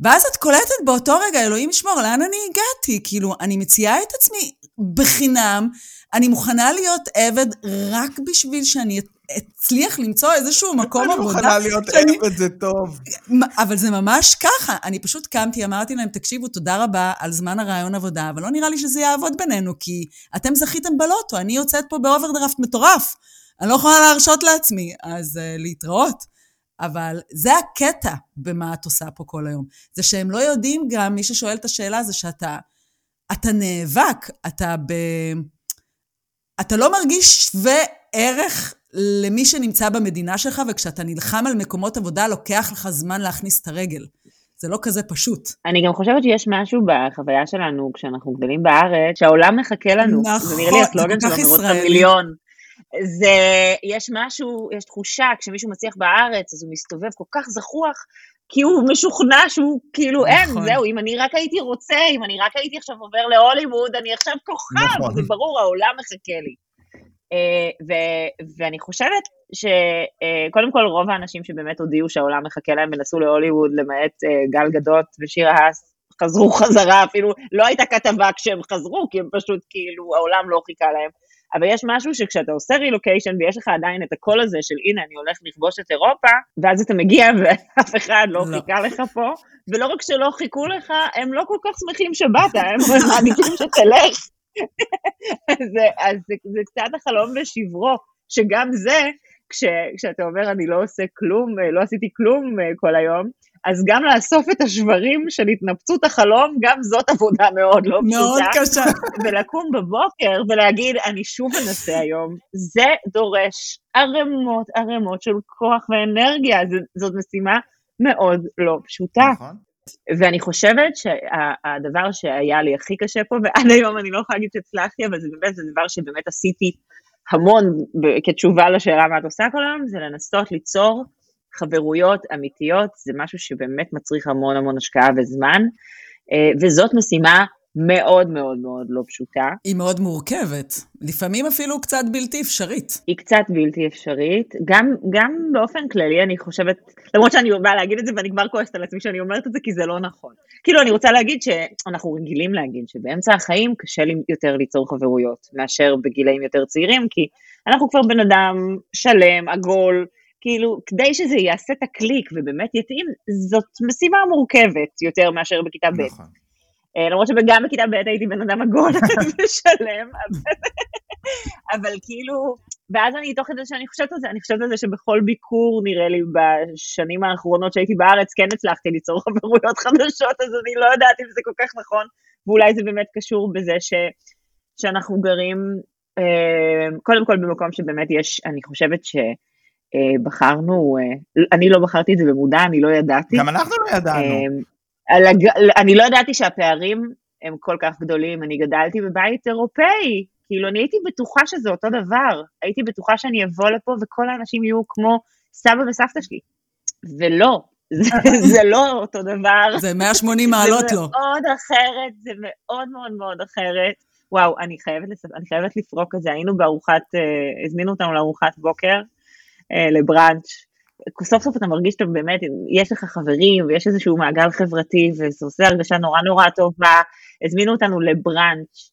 ואז את קולטת באותו רגע, אלוהים ישמור, לאן אני הגעתי? כאילו, אני מציעה את עצמי בחינם, אני מוכנה להיות עבד רק בשביל שאני אצליח למצוא איזשהו מקום עבודה.
אני מוכנה להיות שאני... עבד, זה טוב.
אבל זה ממש ככה. אני פשוט קמתי, אמרתי להם, תקשיבו, תודה רבה על זמן הרעיון עבודה, אבל לא נראה לי שזה יעבוד בינינו, כי אתם זכיתם בלוטו, אני יוצאת פה באוברדרפט מטורף. אני לא יכולה להרשות לעצמי, אז אה, להתראות. אבל זה הקטע במה את עושה פה כל היום. זה שהם לא יודעים גם, מי ששואל את השאלה זה שאתה אתה נאבק, אתה ב... אתה לא מרגיש שווה ערך למי שנמצא במדינה שלך, וכשאתה נלחם על מקומות עבודה, לוקח לך זמן להכניס את הרגל. זה לא כזה פשוט.
אני גם חושבת שיש משהו בחוויה שלנו, כשאנחנו גדלים בארץ, שהעולם מחכה לנו.
נכון,
זה נראה לי הסלוגן של המרוץ המיליון. זה, יש משהו, יש תחושה, כשמישהו מצליח בארץ, אז הוא מסתובב כל כך זחוח, כי הוא משוכנע שהוא כאילו נכון. אין, זהו, אם אני רק הייתי רוצה, אם אני רק הייתי עכשיו עובר להוליווד, אני עכשיו כוכב, נכון. זה ברור, העולם מחכה לי. Uh, ו- ואני חושבת שקודם uh, כל רוב האנשים שבאמת הודיעו שהעולם מחכה להם ונסעו להוליווד, למעט uh, גל גדות ושירה האס, חזרו חזרה, אפילו לא הייתה כתבה כשהם חזרו, כי הם פשוט כאילו, העולם לא חיכה להם. אבל יש משהו שכשאתה עושה רילוקיישן ויש לך עדיין את הקול הזה של הנה אני הולך לכבוש את אירופה, ואז אתה מגיע ואף אחד לא, לא. חיכה לך פה, ולא רק שלא חיכו לך, הם לא כל כך שמחים שבאת, הם מעדיפים שתלך. אז, אז זה, זה קצת החלום ושברו, שגם זה כש, כשאתה אומר אני לא עושה כלום, אה, לא עשיתי כלום אה, כל היום, אז גם לאסוף את השברים של התנפצות החלום, גם זאת עבודה מאוד לא פשוטה.
מאוד קשה.
ולקום בבוקר ולהגיד, אני שוב אנסה היום, זה דורש ערימות ערימות של כוח ואנרגיה, ז, זאת משימה מאוד לא פשוטה.
נכון.
ואני חושבת שהדבר שהיה לי הכי קשה פה, ועד היום אני לא יכולה להגיד שהצלחתי, אבל זה באמת, זה דבר שבאמת עשיתי המון כתשובה לשאלה מה את עושה כל היום, זה לנסות ליצור חברויות אמיתיות, זה משהו שבאמת מצריך המון המון השקעה וזמן, אה, וזאת משימה מאוד מאוד מאוד לא פשוטה.
היא מאוד מורכבת, לפעמים אפילו קצת בלתי אפשרית.
היא קצת בלתי אפשרית, גם, גם באופן כללי אני חושבת, למרות שאני באה להגיד את זה ואני כבר כועסת על עצמי שאני אומרת את זה כי זה לא נכון. כאילו אני רוצה להגיד שאנחנו רגילים להגיד שבאמצע החיים קשה לי יותר ליצור חברויות מאשר בגילאים יותר צעירים, כי אנחנו כבר בן אדם שלם, עגול, כאילו כדי שזה יעשה את הקליק ובאמת יתאים, זאת משימה מורכבת יותר מאשר בכיתה ב'.
נכון.
אה, למרות שגם בכיתה ב' הייתי בן אדם עגול ושלם, אבל, אבל כאילו, ואז אני, תוך כדי שאני חושבת על זה, אני חושבת על זה שבכל ביקור, נראה לי, בשנים האחרונות שהייתי בארץ, כן הצלחתי ליצור חברויות חדשות, אז אני לא יודעת אם זה כל כך נכון, ואולי זה באמת קשור בזה ש, שאנחנו גרים, אה, קודם כל במקום שבאמת יש, אני חושבת ש... אה, בחרנו, אני לא בחרתי את זה במודע, אני לא ידעתי.
גם אנחנו לא ידענו.
הג- אני לא ידעתי שהפערים הם כל כך גדולים, אני גדלתי בבית אירופאי, כאילו אני הייתי בטוחה שזה אותו דבר, הייתי בטוחה שאני אבוא לפה וכל האנשים יהיו כמו סבא וסבתא שלי, ולא, זה, זה לא אותו דבר.
זה 180 מעלות
זה
לו.
מאוד אחרת, זה מאוד מאוד מאוד אחרת. וואו, אני חייבת, לספ... אני חייבת לפרוק את זה, היינו בארוחת, אה, הזמינו אותנו לארוחת בוקר, אה, לבראנץ', סוף סוף אתה מרגיש שאתה באמת, יש לך חברים ויש איזשהו מעגל חברתי וזה עושה הרגשה נורא נורא טובה, הזמינו אותנו לבראנץ'.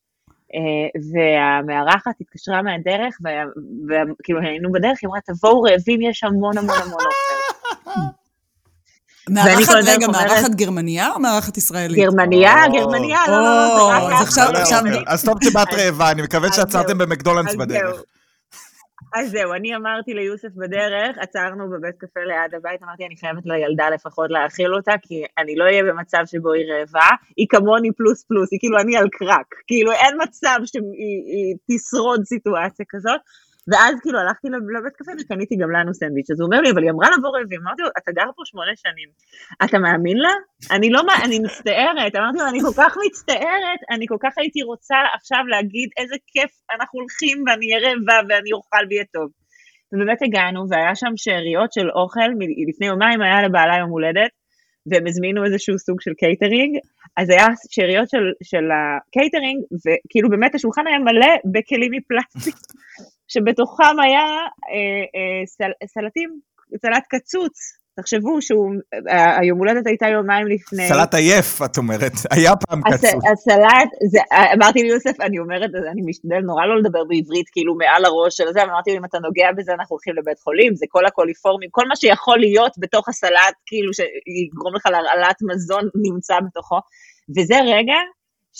אה, והמארחת התקשרה מהדרך, וכאילו היינו בדרך, היא אמרה, תבואו רעבים, יש המון המון המון אוכל.
מארחת, רגע, מארחת גרמניה או מארחת ישראלית?
גרמניה, גרמניה, לא, לא,
או,
זה רק
אז
לא, לא, אז טוב שבאת רעבה, אני מקווה שעצרתם
אז
בדרך.
אז זהו, אני אמרתי ליוסף בדרך, עצרנו בבית קפה ליד הבית, אמרתי, אני חייבת לילדה לפחות להאכיל אותה, כי אני לא אהיה במצב שבו היא רעבה, היא כמוני פלוס פלוס, היא כאילו אני על קרק, כאילו אין מצב שהיא היא תשרוד סיטואציה כזאת. ואז כאילו הלכתי לבית קפה וקניתי גם לנו סנדוויץ', אז הוא אומר לי, אבל היא אמרה לבוא רעבים, אמרתי לו, אתה גר פה שמונה שנים, אתה מאמין לה? אני לא, אני מצטערת, אמרתי לו, אני כל כך מצטערת, אני כל כך הייתי רוצה עכשיו להגיד איזה כיף אנחנו הולכים ואני אהיה רעבה ואני אוכל ויהיה טוב. ובאמת הגענו, והיה שם שאריות של אוכל, לפני יומיים היה לבעלה יום הולדת, והם הזמינו איזשהו סוג של קייטרינג, אז היה שאריות של, של הקייטרינג, וכאילו באמת השולחן היה מלא בכלים מפלסטיק, שבתוכם היה אה, אה, סל, סלטים, סלט קצוץ. תחשבו שהוא, אה, היום הולדת הייתה יומיים לפני.
סלט עייף, את אומרת. היה פעם
הס-
קצור.
הסלט, זה, אמרתי ליוסף, אני אומרת, אני משתדל נורא לא לדבר בעברית, כאילו מעל הראש של זה, אבל אמרתי לו, אם אתה נוגע בזה, אנחנו הולכים לבית חולים, זה כל הקוליפורמים, כל מה שיכול להיות בתוך הסלט, כאילו שיגרום לך להרעלת מזון, נמצא בתוכו. וזה רגע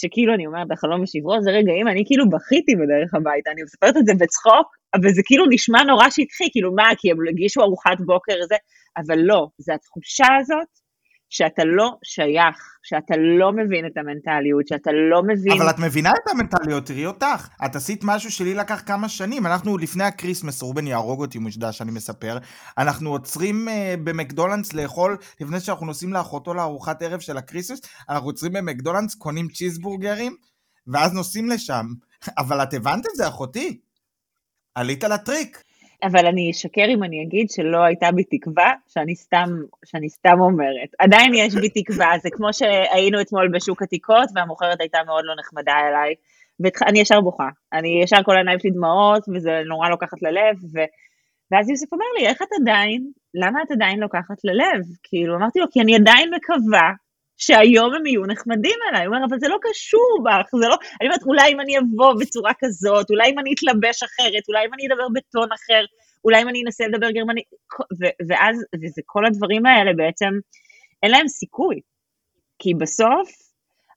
שכאילו, אני אומרת, החלום ושברו, זה רגעים, אני כאילו בכיתי בדרך הביתה, אני מספרת את זה בצחוק, אבל זה כאילו נשמע נורא שטחי, כאילו מה, כי הם הגישו ארוחת בוקר, זה, אבל לא, זה התחושה הזאת שאתה לא שייך, שאתה לא מבין את המנטליות, שאתה לא מבין...
אבל את מבינה את המנטליות, תראי אותך. את עשית משהו שלי לקח כמה שנים. אנחנו לפני ה Christmas, רובן יהרוג אותי מושדע שאני מספר, אנחנו עוצרים אה, במקדונלדס לאכול, לפני שאנחנו נוסעים לאחותו לארוחת ערב של ה Christmas, אנחנו עוצרים במקדונלדס, קונים צ'יזבורגרים, ואז נוסעים לשם. אבל את הבנת את זה, אחותי? עלית לטריק.
אבל אני אשקר אם אני אגיד שלא הייתה בי תקווה, שאני סתם, שאני סתם אומרת. עדיין יש בי תקווה, זה כמו שהיינו אתמול בשוק עתיקות, והמוכרת הייתה מאוד לא נחמדה אליי, ואני ישר בוכה. אני ישר כל העיניים שלי דמעות, וזה נורא לוקחת ללב, ו... ואז יוסף אומר לי, איך את עדיין, למה את עדיין לוקחת ללב? כאילו, אמרתי לו, כי אני עדיין מקווה שהיום הם יהיו נחמדים אליי. הוא אומר, אבל זה לא קשור בך, זה לא... אני אומרת, אולי אם אני אבוא בצורה כזאת, אולי אם אני אתלבש אחרת, אולי אם אני אדבר בטון אחר, אולי אם אני אנסה לדבר גרמנית, ו- ואז, וזה כל הדברים האלה בעצם, אין להם סיכוי. כי בסוף,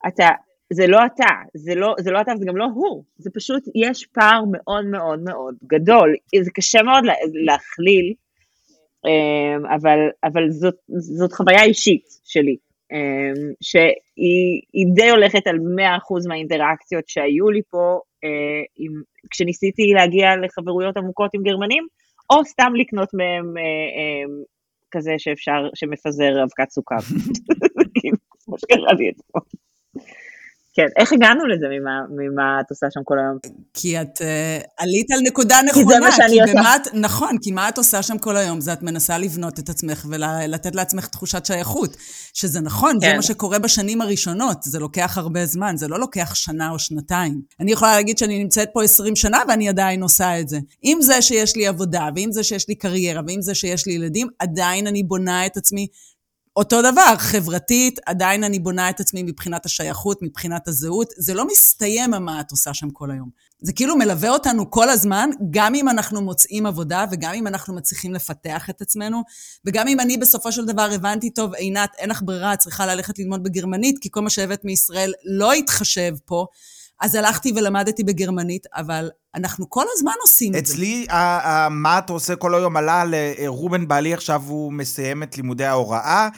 אתה, זה לא אתה, זה לא, זה לא אתה וזה גם לא הוא, זה פשוט, יש פער מאוד מאוד מאוד גדול, זה קשה מאוד לה, להכליל, אמ, אבל, אבל זאת, זאת חוויה אישית שלי, שהיא די הולכת על 100% מהאינטראקציות שהיו לי פה, אה, עם, כשניסיתי להגיע לחברויות עמוקות עם גרמנים, או סתם לקנות מהם אה, אה, כזה שאפשר, שמפזר אבקת סוכר. כמו שקרה לי אתמול. כן, איך הגענו לזה, ממה, ממה את עושה שם כל היום?
כי את uh, עלית על נקודה נכונה.
כי זה מה שאני עושה.
את, נכון, כי מה את עושה שם כל היום? זה את מנסה לבנות את עצמך ולתת לעצמך תחושת שייכות. שזה נכון, כן. זה מה שקורה בשנים הראשונות, זה לוקח הרבה זמן, זה לא לוקח שנה או שנתיים. אני יכולה להגיד שאני נמצאת פה 20 שנה ואני עדיין עושה את זה. עם זה שיש לי עבודה, ועם זה שיש לי קריירה, ועם זה שיש לי ילדים, עדיין אני בונה את עצמי אותו דבר, חברתית, עדיין אני בונה את עצמי מבחינת השייכות, מבחינת הזהות. זה לא מסתיים מה את עושה שם כל היום. זה כאילו מלווה אותנו כל הזמן, גם אם אנחנו מוצאים עבודה, וגם אם אנחנו מצליחים לפתח את עצמנו, וגם אם אני בסופו של דבר הבנתי, טוב, עינת, אין לך ברירה, את צריכה ללכת ללמוד בגרמנית, כי כל מה שהבאת מישראל לא יתחשב פה. אז הלכתי ולמדתי בגרמנית, אבל אנחנו כל הזמן עושים את זה.
אצלי, מה אתה עושה כל היום עלה לרובן בעלי, עכשיו הוא מסיים את לימודי ההוראה.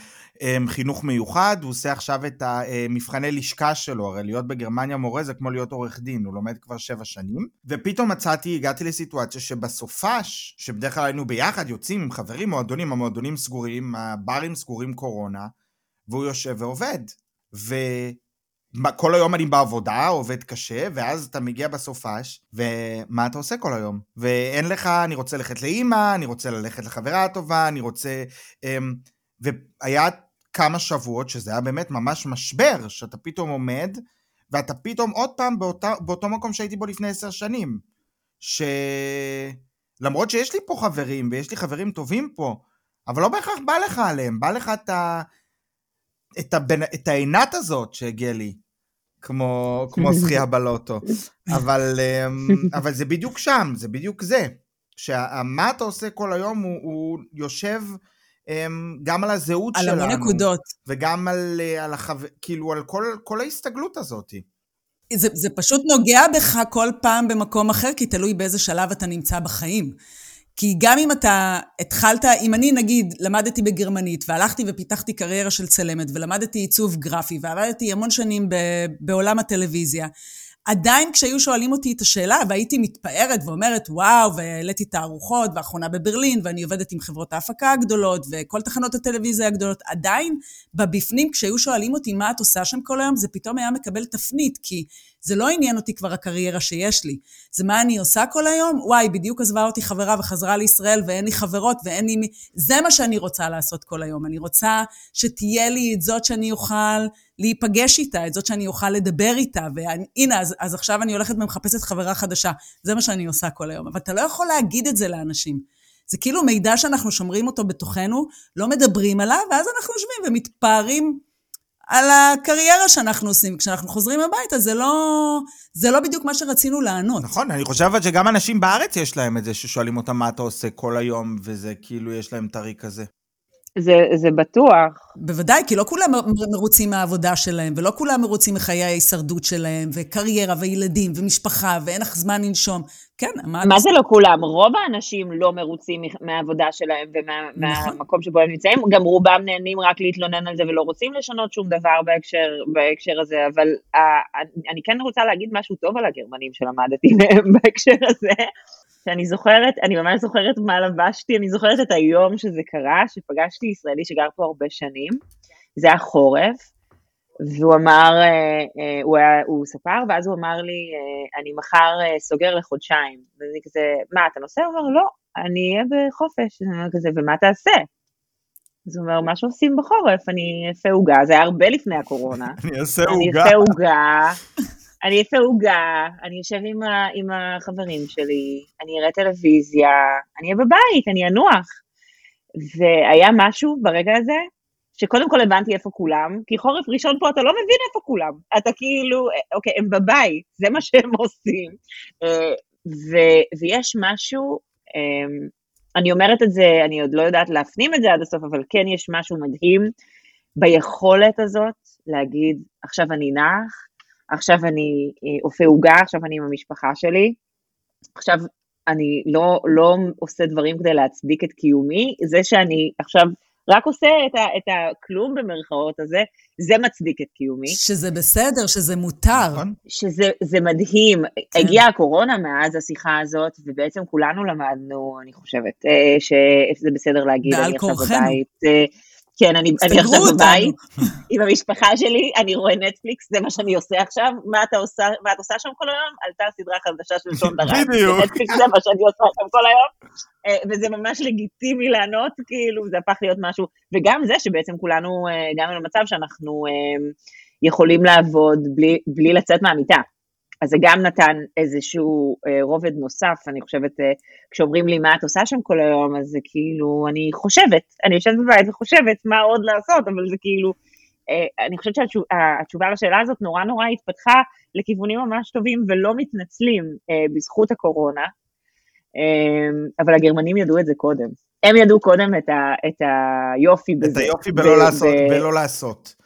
חינוך מיוחד, הוא עושה עכשיו את המבחני לשכה שלו, הרי להיות בגרמניה מורה זה כמו להיות עורך דין, הוא לומד כבר שבע שנים, ופתאום מצאתי, הגעתי לסיטואציה שבסופש, שבדרך כלל היינו ביחד, יוצאים עם חברים, מועדונים, המועדונים סגורים, הברים סגורים קורונה, והוא יושב ועובד. ו... כל היום אני בעבודה, עובד קשה, ואז אתה מגיע בסופש, ומה אתה עושה כל היום? ואין לך, אני רוצה ללכת לאימא, אני רוצה ללכת לחברה הטובה, אני רוצה... אמ, והיה כמה שבועות שזה היה באמת ממש משבר, שאתה פתאום עומד, ואתה פתאום עוד פעם באותה, באותו מקום שהייתי בו לפני עשר שנים. שלמרות שיש לי פה חברים, ויש לי חברים טובים פה, אבל לא בהכרח בא לך עליהם, בא לך את ה... את, הבנ... את העינת הזאת שהגיעה לי, כמו, כמו זכייה בלוטו. אבל, אמ, אבל זה בדיוק שם, זה בדיוק זה. שמה אתה עושה כל היום הוא, הוא יושב אמ, גם על הזהות
על
שלנו.
על המון נקודות.
וגם על, אה, על החו... כאילו, על כל, כל ההסתגלות הזאת.
זה, זה פשוט נוגע בך כל פעם במקום אחר, כי תלוי באיזה שלב אתה נמצא בחיים. כי גם אם אתה התחלת, אם אני נגיד למדתי בגרמנית והלכתי ופיתחתי קריירה של צלמת ולמדתי עיצוב גרפי ועבדתי המון שנים ב, בעולם הטלוויזיה, עדיין כשהיו שואלים אותי את השאלה והייתי מתפארת ואומרת וואו והעליתי תערוכות ואחרונה בברלין ואני עובדת עם חברות ההפקה הגדולות וכל תחנות הטלוויזיה הגדולות, עדיין בבפנים כשהיו שואלים אותי מה את עושה שם כל היום זה פתאום היה מקבל תפנית כי זה לא עניין אותי כבר הקריירה שיש לי. זה מה אני עושה כל היום? וואי, בדיוק עזבה אותי חברה וחזרה לישראל ואין לי חברות ואין לי מי... זה מה שאני רוצה לעשות כל היום. אני רוצה שתהיה לי את זאת שאני אוכל להיפגש איתה, את זאת שאני אוכל לדבר איתה. והנה, אז, אז עכשיו אני הולכת ומחפשת חברה חדשה. זה מה שאני עושה כל היום. אבל אתה לא יכול להגיד את זה לאנשים. זה כאילו מידע שאנחנו שומרים אותו בתוכנו, לא מדברים עליו, ואז אנחנו יושבים ומתפארים על הקריירה שאנחנו עושים. כשאנחנו חוזרים הביתה, זה לא, זה לא בדיוק מה שרצינו לענות.
נכון, אני חושב שגם אנשים בארץ יש להם את זה, ששואלים אותם מה אתה עושה כל היום, וזה כאילו, יש להם טרי כזה.
זה, זה בטוח.
בוודאי, כי לא כולם מרוצים מהעבודה שלהם, ולא כולם מרוצים מחיי ההישרדות שלהם, וקריירה, וילדים, ומשפחה, ואין לך זמן לנשום. כן,
מה... מה זה לא כולם? רוב האנשים לא מרוצים מהעבודה שלהם ומהמקום נכון. שבו הם נמצאים, גם רובם נהנים רק להתלונן על זה ולא רוצים לשנות שום דבר בהקשר, בהקשר הזה, אבל uh, אני כן רוצה להגיד משהו טוב על הגרמנים שלמדתי מהם בהקשר הזה. שאני זוכרת, אני ממש זוכרת מה לבשתי, אני זוכרת את היום שזה קרה, שפגשתי ישראלי שגר פה הרבה שנים, זה היה חורף, והוא אמר, אה, אה, הוא, היה, הוא ספר, ואז הוא אמר לי, אה, אני מחר סוגר לחודשיים. ואני כזה, מה, אתה נוסע? הוא אומר, לא, אני אהיה בחופש. אני אומר כזה, ומה תעשה? אז הוא אומר, מה שעושים בחורף, אני אעשה עוגה, זה היה הרבה לפני הקורונה.
אני אעשה עוגה.
אני אעשה עוגה, אני אעשה עוגה, אני אשב עם, עם החברים שלי, אני אראה טלוויזיה, אני אהיה בבית, אני אנוח. והיה משהו ברגע הזה, שקודם כל הבנתי איפה כולם, כי חורף ראשון פה אתה לא מבין איפה כולם. אתה כאילו, אוקיי, הם בבית, זה מה שהם עושים. ו, ויש משהו, אמ, אני אומרת את זה, אני עוד לא יודעת להפנים את זה עד הסוף, אבל כן יש משהו מדהים ביכולת הזאת להגיד, עכשיו אני נח, עכשיו אני אה, אופה עוגה, עכשיו אני עם המשפחה שלי, עכשיו אני לא, לא עושה דברים כדי להצדיק את קיומי, זה שאני עכשיו רק עושה את, ה, את הכלום במרכאות הזה, זה מצדיק את קיומי.
שזה בסדר, שזה מותר.
נכון?
שזה מדהים. כן. הגיעה הקורונה מאז השיחה הזאת, ובעצם כולנו למדנו, אני חושבת, אה, שזה בסדר להגיד, אני עכשיו בבית. אה, כן, אני, אני עכשיו בבית עם המשפחה שלי, אני רואה נטפליקס, זה מה שאני עושה עכשיו. מה אתה עושה, מה את עושה שם כל היום? עלתה סדרה חדשה של שון דרן.
בדיוק.
נטפליקס זה מה שאני עושה שם כל היום. אה, וזה ממש לגיטימי לענות, כאילו, זה הפך להיות משהו. וגם זה שבעצם כולנו הגענו למצב שאנחנו יכולים לעבוד בלי, בלי לצאת מהמיטה. אז זה גם נתן איזשהו אה, רובד נוסף, אני חושבת, אה, כשאומרים לי מה את עושה שם כל היום, אז זה כאילו, אני חושבת, אני יושבת בבית וחושבת מה עוד לעשות, אבל זה כאילו, אה, אני חושבת שהתשובה לשאלה הזאת נורא נורא התפתחה לכיוונים ממש טובים ולא מתנצלים אה, בזכות הקורונה, אה, אבל הגרמנים ידעו את זה קודם. הם ידעו קודם את, ה, את היופי בזה.
את היופי בלא לעשות, בלא לעשות.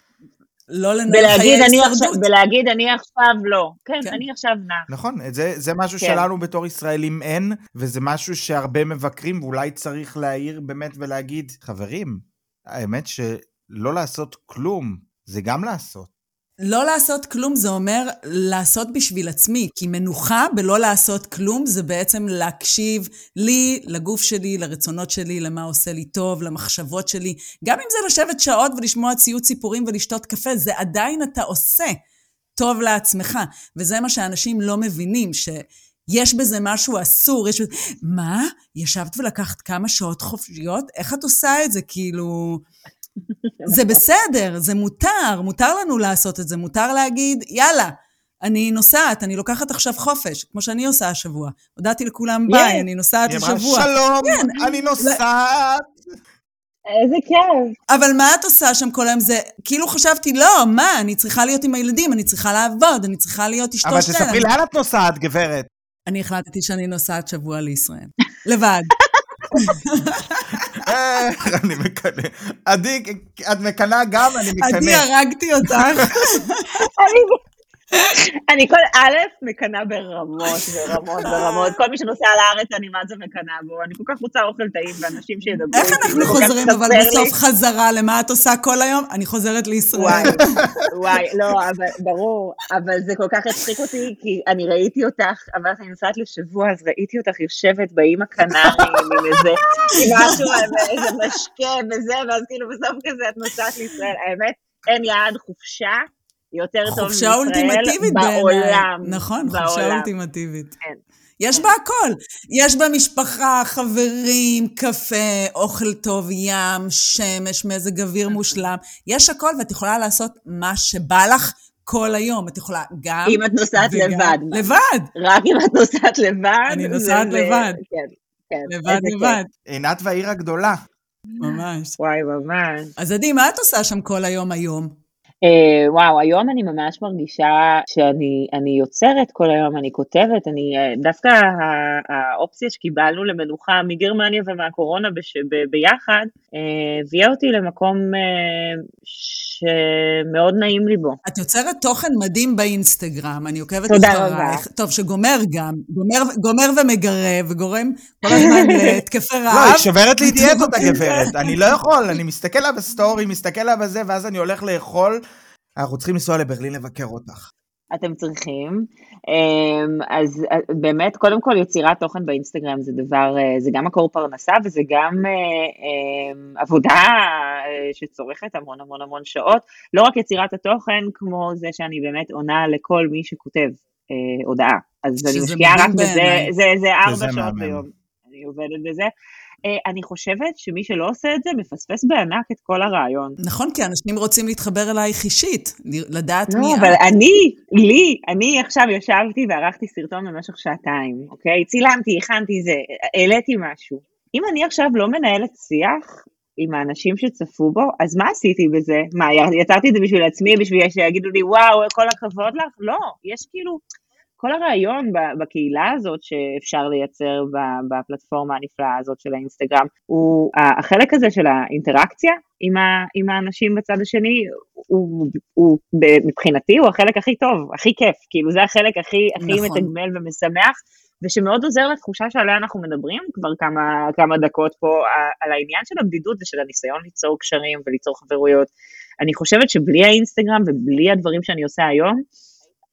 לא לנהל חיי הישרדות.
ולהגיד אני עכשיו לא. כן, כן. אני עכשיו נע.
נכון, זה, זה משהו כן. שלנו בתור ישראלים אין, וזה משהו שהרבה מבקרים, ואולי צריך להעיר באמת ולהגיד, חברים, האמת שלא לעשות כלום, זה גם לעשות.
לא לעשות כלום זה אומר לעשות בשביל עצמי, כי מנוחה בלא לעשות כלום זה בעצם להקשיב לי, לגוף שלי, לרצונות שלי, למה עושה לי טוב, למחשבות שלי. גם אם זה לשבת שעות ולשמוע ציוץ סיפורים ולשתות קפה, זה עדיין אתה עושה טוב לעצמך. וזה מה שאנשים לא מבינים, שיש בזה משהו אסור, יש בזה... מה? ישבת ולקחת כמה שעות חופשיות? איך את עושה את זה? כאילו... זה בסדר, זה מותר, מותר לנו לעשות את זה, מותר להגיד, יאללה, אני נוסעת, אני לוקחת עכשיו חופש, כמו שאני עושה השבוע. הודעתי לכולם ביי, אני נוסעת לשבוע.
שלום, כן, אני נוסעת.
איזה כיף.
אבל מה את עושה שם כל היום? זה, כאילו חשבתי, לא, מה, אני צריכה להיות עם הילדים, אני צריכה לעבוד, אני צריכה להיות אשתו
של... אבל תספרי לאן את נוסעת, גברת.
אני החלטתי שאני נוסעת שבוע לישראל. לבד.
אני מקנא. עדי, את מקנאה גם, אני מקנא.
עדי, הרגתי אותך.
אני כל א', מקנאה ברמות, ברמות, ברמות. כל מי שנוסע לארץ, אני מה זה מקנאה בו. אני כל כך רוצה אוכל טעים ואנשים שידברו.
איך אנחנו חוזרים אבל בסוף חזרה למה את עושה כל היום? אני חוזרת לישראל.
וואי, וואי, לא, אבל ברור. אבל זה כל כך הצחיק אותי, כי אני ראיתי אותך, אבל אני נוסעת לשבוע, אז ראיתי אותך יושבת באיים הקנריים עם איזה משהו, איזה משקה וזה, ואז כאילו בסוף כזה את נוסעת לישראל. האמת, אין יעד חופשה. יותר טוב מישראל בעולם.
נכון, בעולם. חופשה אולטימטיבית. כן. יש. בה הכל. יש בה משפחה, חברים, קפה, אוכל טוב, ים, שמש, מזג אוויר מושלם. יש הכל, ואת יכולה לעשות מה שבא לך כל היום. את יכולה גם...
אם את נוסעת וגם... לבד.
לבד.
רק אם את נוסעת לבד.
אני נוסעת זה, לבד. כן,
כן.
לבד לבד.
עינת והעיר הגדולה.
ממש.
וואי, ממש.
אז עדי, מה את עושה שם כל היום היום?
Uh, וואו, היום אני ממש מרגישה שאני יוצרת כל היום, אני כותבת, אני, uh, דווקא האופציה שקיבלנו למנוחה מגרמניה ומהקורונה ביחד, uh, הביאה אותי למקום uh, שמאוד נעים לי בו.
את יוצרת תוכן מדהים באינסטגרם, אני עוקבת
תודה רבה.
טוב, שגומר גם, גומר, גומר ומגרב, וגורם כל הזמן להתקפי רעב.
לא, היא שוברת לי דיאטות הגברת, אני לא יכול, אני מסתכל לה בסטורי, מסתכל לה בזה, ואז אני הולך לאכול. אנחנו צריכים לנסוע לברלין לבקר אותך.
אתם צריכים. אמ, אז אה, באמת, קודם כל יצירת תוכן באינסטגרם זה דבר, אה, זה גם מקור פרנסה וזה גם אה, אמ, עבודה שצורכת המון המון המון שעות. לא רק יצירת התוכן, כמו זה שאני באמת עונה לכל מי שכותב הודעה. אז אני משקיעה רק בזה, זה, זה ארבע שעות ביום. אני עובדת בזה. אה, אני חושבת שמי שלא עושה את זה, מפספס בענק את כל הרעיון.
נכון, כי אנשים רוצים להתחבר אלייך אישית, לדעת
לא,
מי...
לא, אבל אני, לי, אני עכשיו ישבתי וערכתי סרטון במשך שעתיים, אוקיי? צילמתי, הכנתי זה, העליתי משהו. אם אני עכשיו לא מנהלת שיח עם האנשים שצפו בו, אז מה עשיתי בזה? מה, יצרתי את זה בשביל עצמי, בשביל שיגידו לי, וואו, כל הכבוד לך? לא, יש כאילו... כל הרעיון בקהילה הזאת שאפשר לייצר בפלטפורמה הנפלאה הזאת של האינסטגרם, הוא החלק הזה של האינטראקציה עם, ה, עם האנשים בצד השני, הוא, הוא מבחינתי הוא החלק הכי טוב, הכי כיף, כאילו זה החלק הכי, הכי
נכון.
מתגמל ומשמח, ושמאוד עוזר לתחושה שעליה אנחנו מדברים כבר כמה, כמה דקות פה, על העניין של הבדידות ושל הניסיון ליצור קשרים וליצור חברויות. אני חושבת שבלי האינסטגרם ובלי הדברים שאני עושה היום,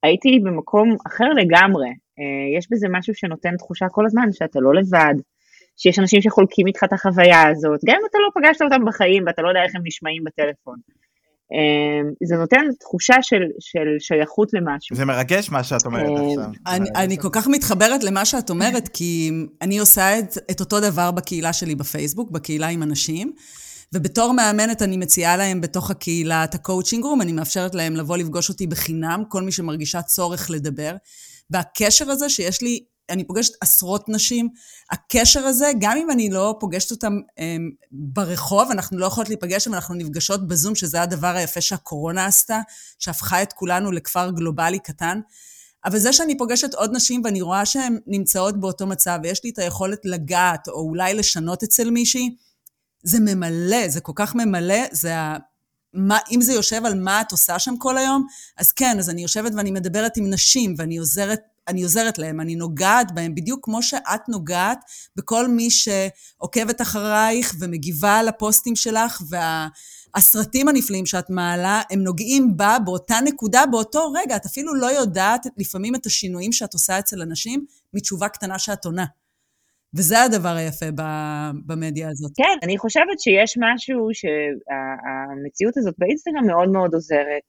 הייתי במקום אחר לגמרי. אה, יש בזה משהו שנותן תחושה כל הזמן שאתה לא לבד, שיש אנשים שחולקים איתך את החוויה הזאת, גם אם אתה לא פגשת אותם בחיים ואתה לא יודע איך הם נשמעים בטלפון. אה, זה נותן תחושה של, של שייכות למשהו.
זה מרגש מה שאת אומרת
אה,
עכשיו.
אני, אני כל כך מתחברת למה שאת אומרת, כי אני עושה את, את אותו דבר בקהילה שלי בפייסבוק, בקהילה עם אנשים, ובתור מאמנת אני מציעה להם בתוך הקהילה את ה coaching room, אני מאפשרת להם לבוא לפגוש אותי בחינם, כל מי שמרגישה צורך לדבר. והקשר הזה שיש לי, אני פוגשת עשרות נשים, הקשר הזה, גם אם אני לא פוגשת אותם הם, ברחוב, אנחנו לא יכולות להיפגש שם, אנחנו נפגשות בזום, שזה הדבר היפה שהקורונה עשתה, שהפכה את כולנו לכפר גלובלי קטן. אבל זה שאני פוגשת עוד נשים ואני רואה שהן נמצאות באותו מצב, ויש לי את היכולת לגעת, או אולי לשנות אצל מישהי, זה ממלא, זה כל כך ממלא, זה ה... מה, אם זה יושב על מה את עושה שם כל היום, אז כן, אז אני יושבת ואני מדברת עם נשים, ואני עוזרת, אני עוזרת להם, אני נוגעת בהם, בדיוק כמו שאת נוגעת בכל מי שעוקבת אחרייך ומגיבה לפוסטים שלך, והסרטים הנפלאים שאת מעלה, הם נוגעים בה באותה נקודה, באותו רגע. את אפילו לא יודעת לפעמים את השינויים שאת עושה אצל אנשים מתשובה קטנה שאת עונה. וזה הדבר היפה במדיה הזאת.
כן, אני חושבת שיש משהו שהמציאות הזאת באינסטגרם מאוד מאוד עוזרת.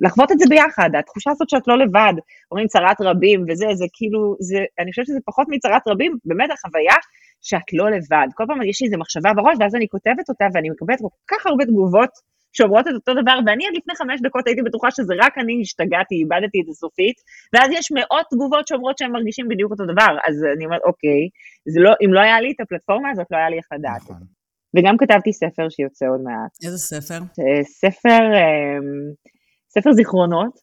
לחוות את זה ביחד, התחושה הזאת שאת לא לבד, אומרים צרת רבים וזה, זה כאילו, זה, אני חושבת שזה פחות מצרת רבים, באמת החוויה שאת לא לבד. כל פעם יש לי איזו מחשבה בראש, ואז אני כותבת אותה ואני מקבלת כל כך הרבה תגובות שאומרות את אותו דבר, ואני עד לפני חמש דקות הייתי בטוחה שזה רק אני השתגעתי, איבדתי את זה סופית, ואז יש מאות תגובות שאומרות שהם מרגישים בדיוק אותו דבר, אז אני אומרת, אוקיי, לא, אם לא היה לי את הפלטפורמה הזאת, לא היה לי איך לדעת. נכון. וגם כתבתי ספר שיוצא עוד מעט.
איזה ספר?
ספר, ספר זיכרונות,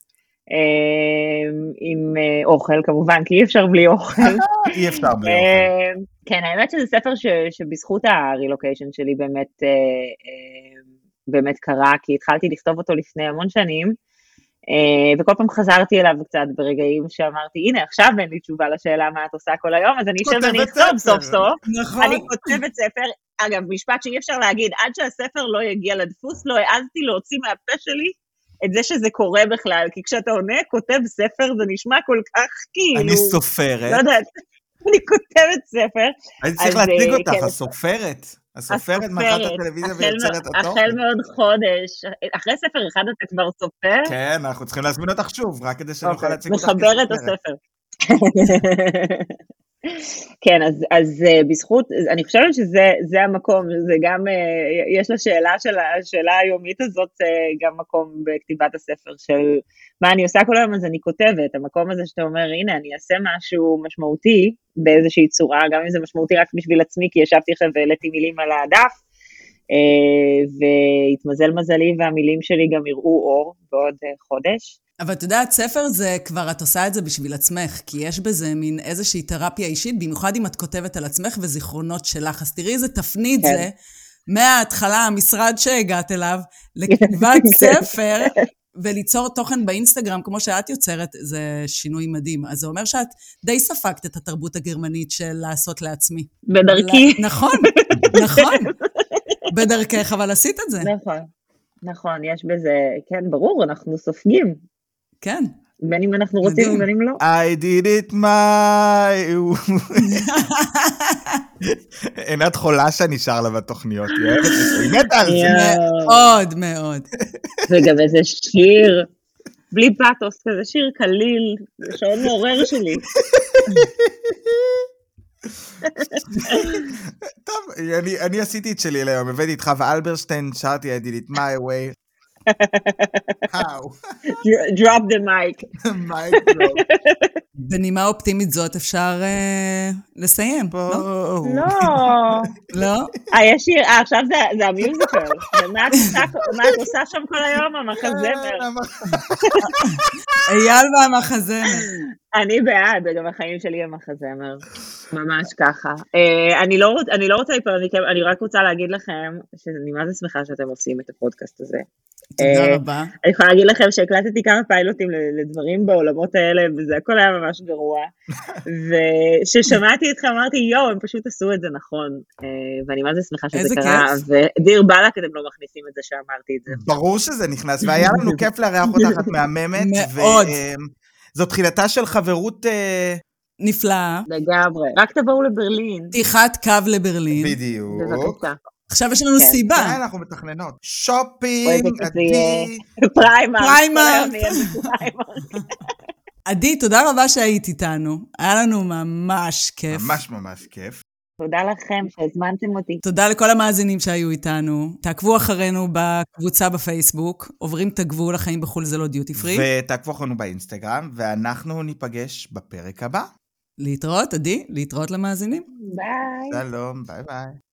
עם אוכל כמובן, כי אי אפשר בלי אוכל.
אי אפשר בלי אוכל.
כן, האמת שזה ספר ש, שבזכות הרילוקיישן שלי באמת באמת קרה, כי התחלתי לכתוב אותו לפני המון שנים, uh, וכל פעם חזרתי אליו קצת ברגעים שאמרתי, הנה, עכשיו אין לי תשובה לשאלה מה את עושה כל היום, אז אני אשב ואני אכתוב סוף סוף.
נכון.
אני כותבת ספר, אגב, משפט שאי אפשר להגיד, עד שהספר לא יגיע לדפוס, לא העזתי להוציא מהפה שלי את זה שזה קורה בכלל, כי כשאתה עונה, כותב ספר, זה נשמע כל כך כאילו...
אני סופרת.
לא יודעת, אני כותבת ספר.
אני צריך להציג אותך, הסופרת. הסופרת מאחת הטלוויזיה ויוצרת אותו?
החל מעוד חודש, אחרי ספר אחד אתה כבר סופר?
כן, אנחנו צריכים להזמין אותך שוב, רק כדי שנוכל להציג אותך
כסופרת. מחבר את הספר. כן, אז, אז בזכות, אני חושבת שזה המקום, זה גם, יש לשאלה של השאלה היומית הזאת גם מקום בכתיבת הספר של מה אני עושה כל היום, אז אני כותבת, המקום הזה שאתה אומר, הנה, אני אעשה משהו משמעותי באיזושהי צורה, גם אם זה משמעותי רק בשביל עצמי, כי ישבתי עכשיו והעליתי מילים על הדף, והתמזל מזלי והמילים שלי גם יראו אור בעוד חודש.
אבל את יודעת, ספר זה כבר, את עושה את זה בשביל עצמך, כי יש בזה מין איזושהי תרפיה אישית, במיוחד אם את כותבת על עצמך וזיכרונות שלך. אז תראי איזה תפנית כן. זה, מההתחלה, המשרד שהגעת אליו, לכתיבת ספר, וליצור תוכן באינסטגרם, כמו שאת יוצרת, זה שינוי מדהים. אז זה אומר שאת די ספגת את התרבות הגרמנית של לעשות לעצמי.
בדרכי.
נכון, נכון. בדרכך, אבל עשית את זה.
נכון, נכון, יש בזה, כן, ברור, אנחנו סופגים.
כן.
בין אם אנחנו רוצים ובין אם לא.
I did it my... עינת חולה שאני שר לה בתוכניות, היא אוהבת את זה, היא מתה על זה.
מאוד מאוד.
וגם איזה שיר, בלי פאטוס, כזה שיר קליל, שעון מעורר שלי.
טוב, אני עשיתי את שלי היום, הבאתי את חווה אלברשטיין, שרתי I did it my way. וואו,
drop the mic.
מייק דרופ.
בנימה אופטימית זאת אפשר אה, לסיים, לא?
לא.
לא?
הישיר, אה, עכשיו זה- זה המיוזיקל. ומה את עושה- מה את עושה שם כל היום, המחזמר?
אייל והמחזמר.
אני בעד, גם החיים שלי הם מחזמר. ממש ככה. אה, אני לא רוצ- אני לא רוצה להיפרד מכם, אני רק רוצה להגיד לכם שאני מה זה שמחה שאתם עושים את הפודקאסט הזה.
תודה
אה,
רבה.
אני יכולה להגיד לכם שהקלטתי כמה פיילוטים לדברים בעולמות האלה, וזה הכל היה ממש גרוע. וכששמעתי אתכם אמרתי, יואו, הם פשוט עשו את זה נכון. אה, ואני זה שמחה שזה
איזה
קרה,
כיף.
ודיר באלק, אתם לא מכניסים את זה שאמרתי את זה.
ברור שזה נכנס, והיה לנו כיף לארח אותך, את מהממת.
מאוד.
זו תחילתה של חברות אה,
נפלאה.
לגמרי. רק תבואו לברלין.
פתיחת קו לברלין.
בדיוק.
בבקשה.
עכשיו יש לנו
כן.
סיבה.
כן, אנחנו מתכננות. שופינג. עדי.
פריימר.
פריימר.
כל היום נהיה בפריימר.
עדי, תודה רבה שהיית איתנו. היה לנו ממש כיף.
ממש ממש כיף.
תודה לכם שהזמנתם אותי.
תודה לכל המאזינים שהיו איתנו. תעקבו אחרינו בקבוצה בפייסבוק, עוברים את הגבול, החיים בחו"ל זה לא דיוטי פרי.
ותעקבו אחרינו באינסטגרם, ואנחנו ניפגש בפרק הבא.
להתראות, עדי, להתראות למאזינים.
ביי.
שלום, ביי ביי.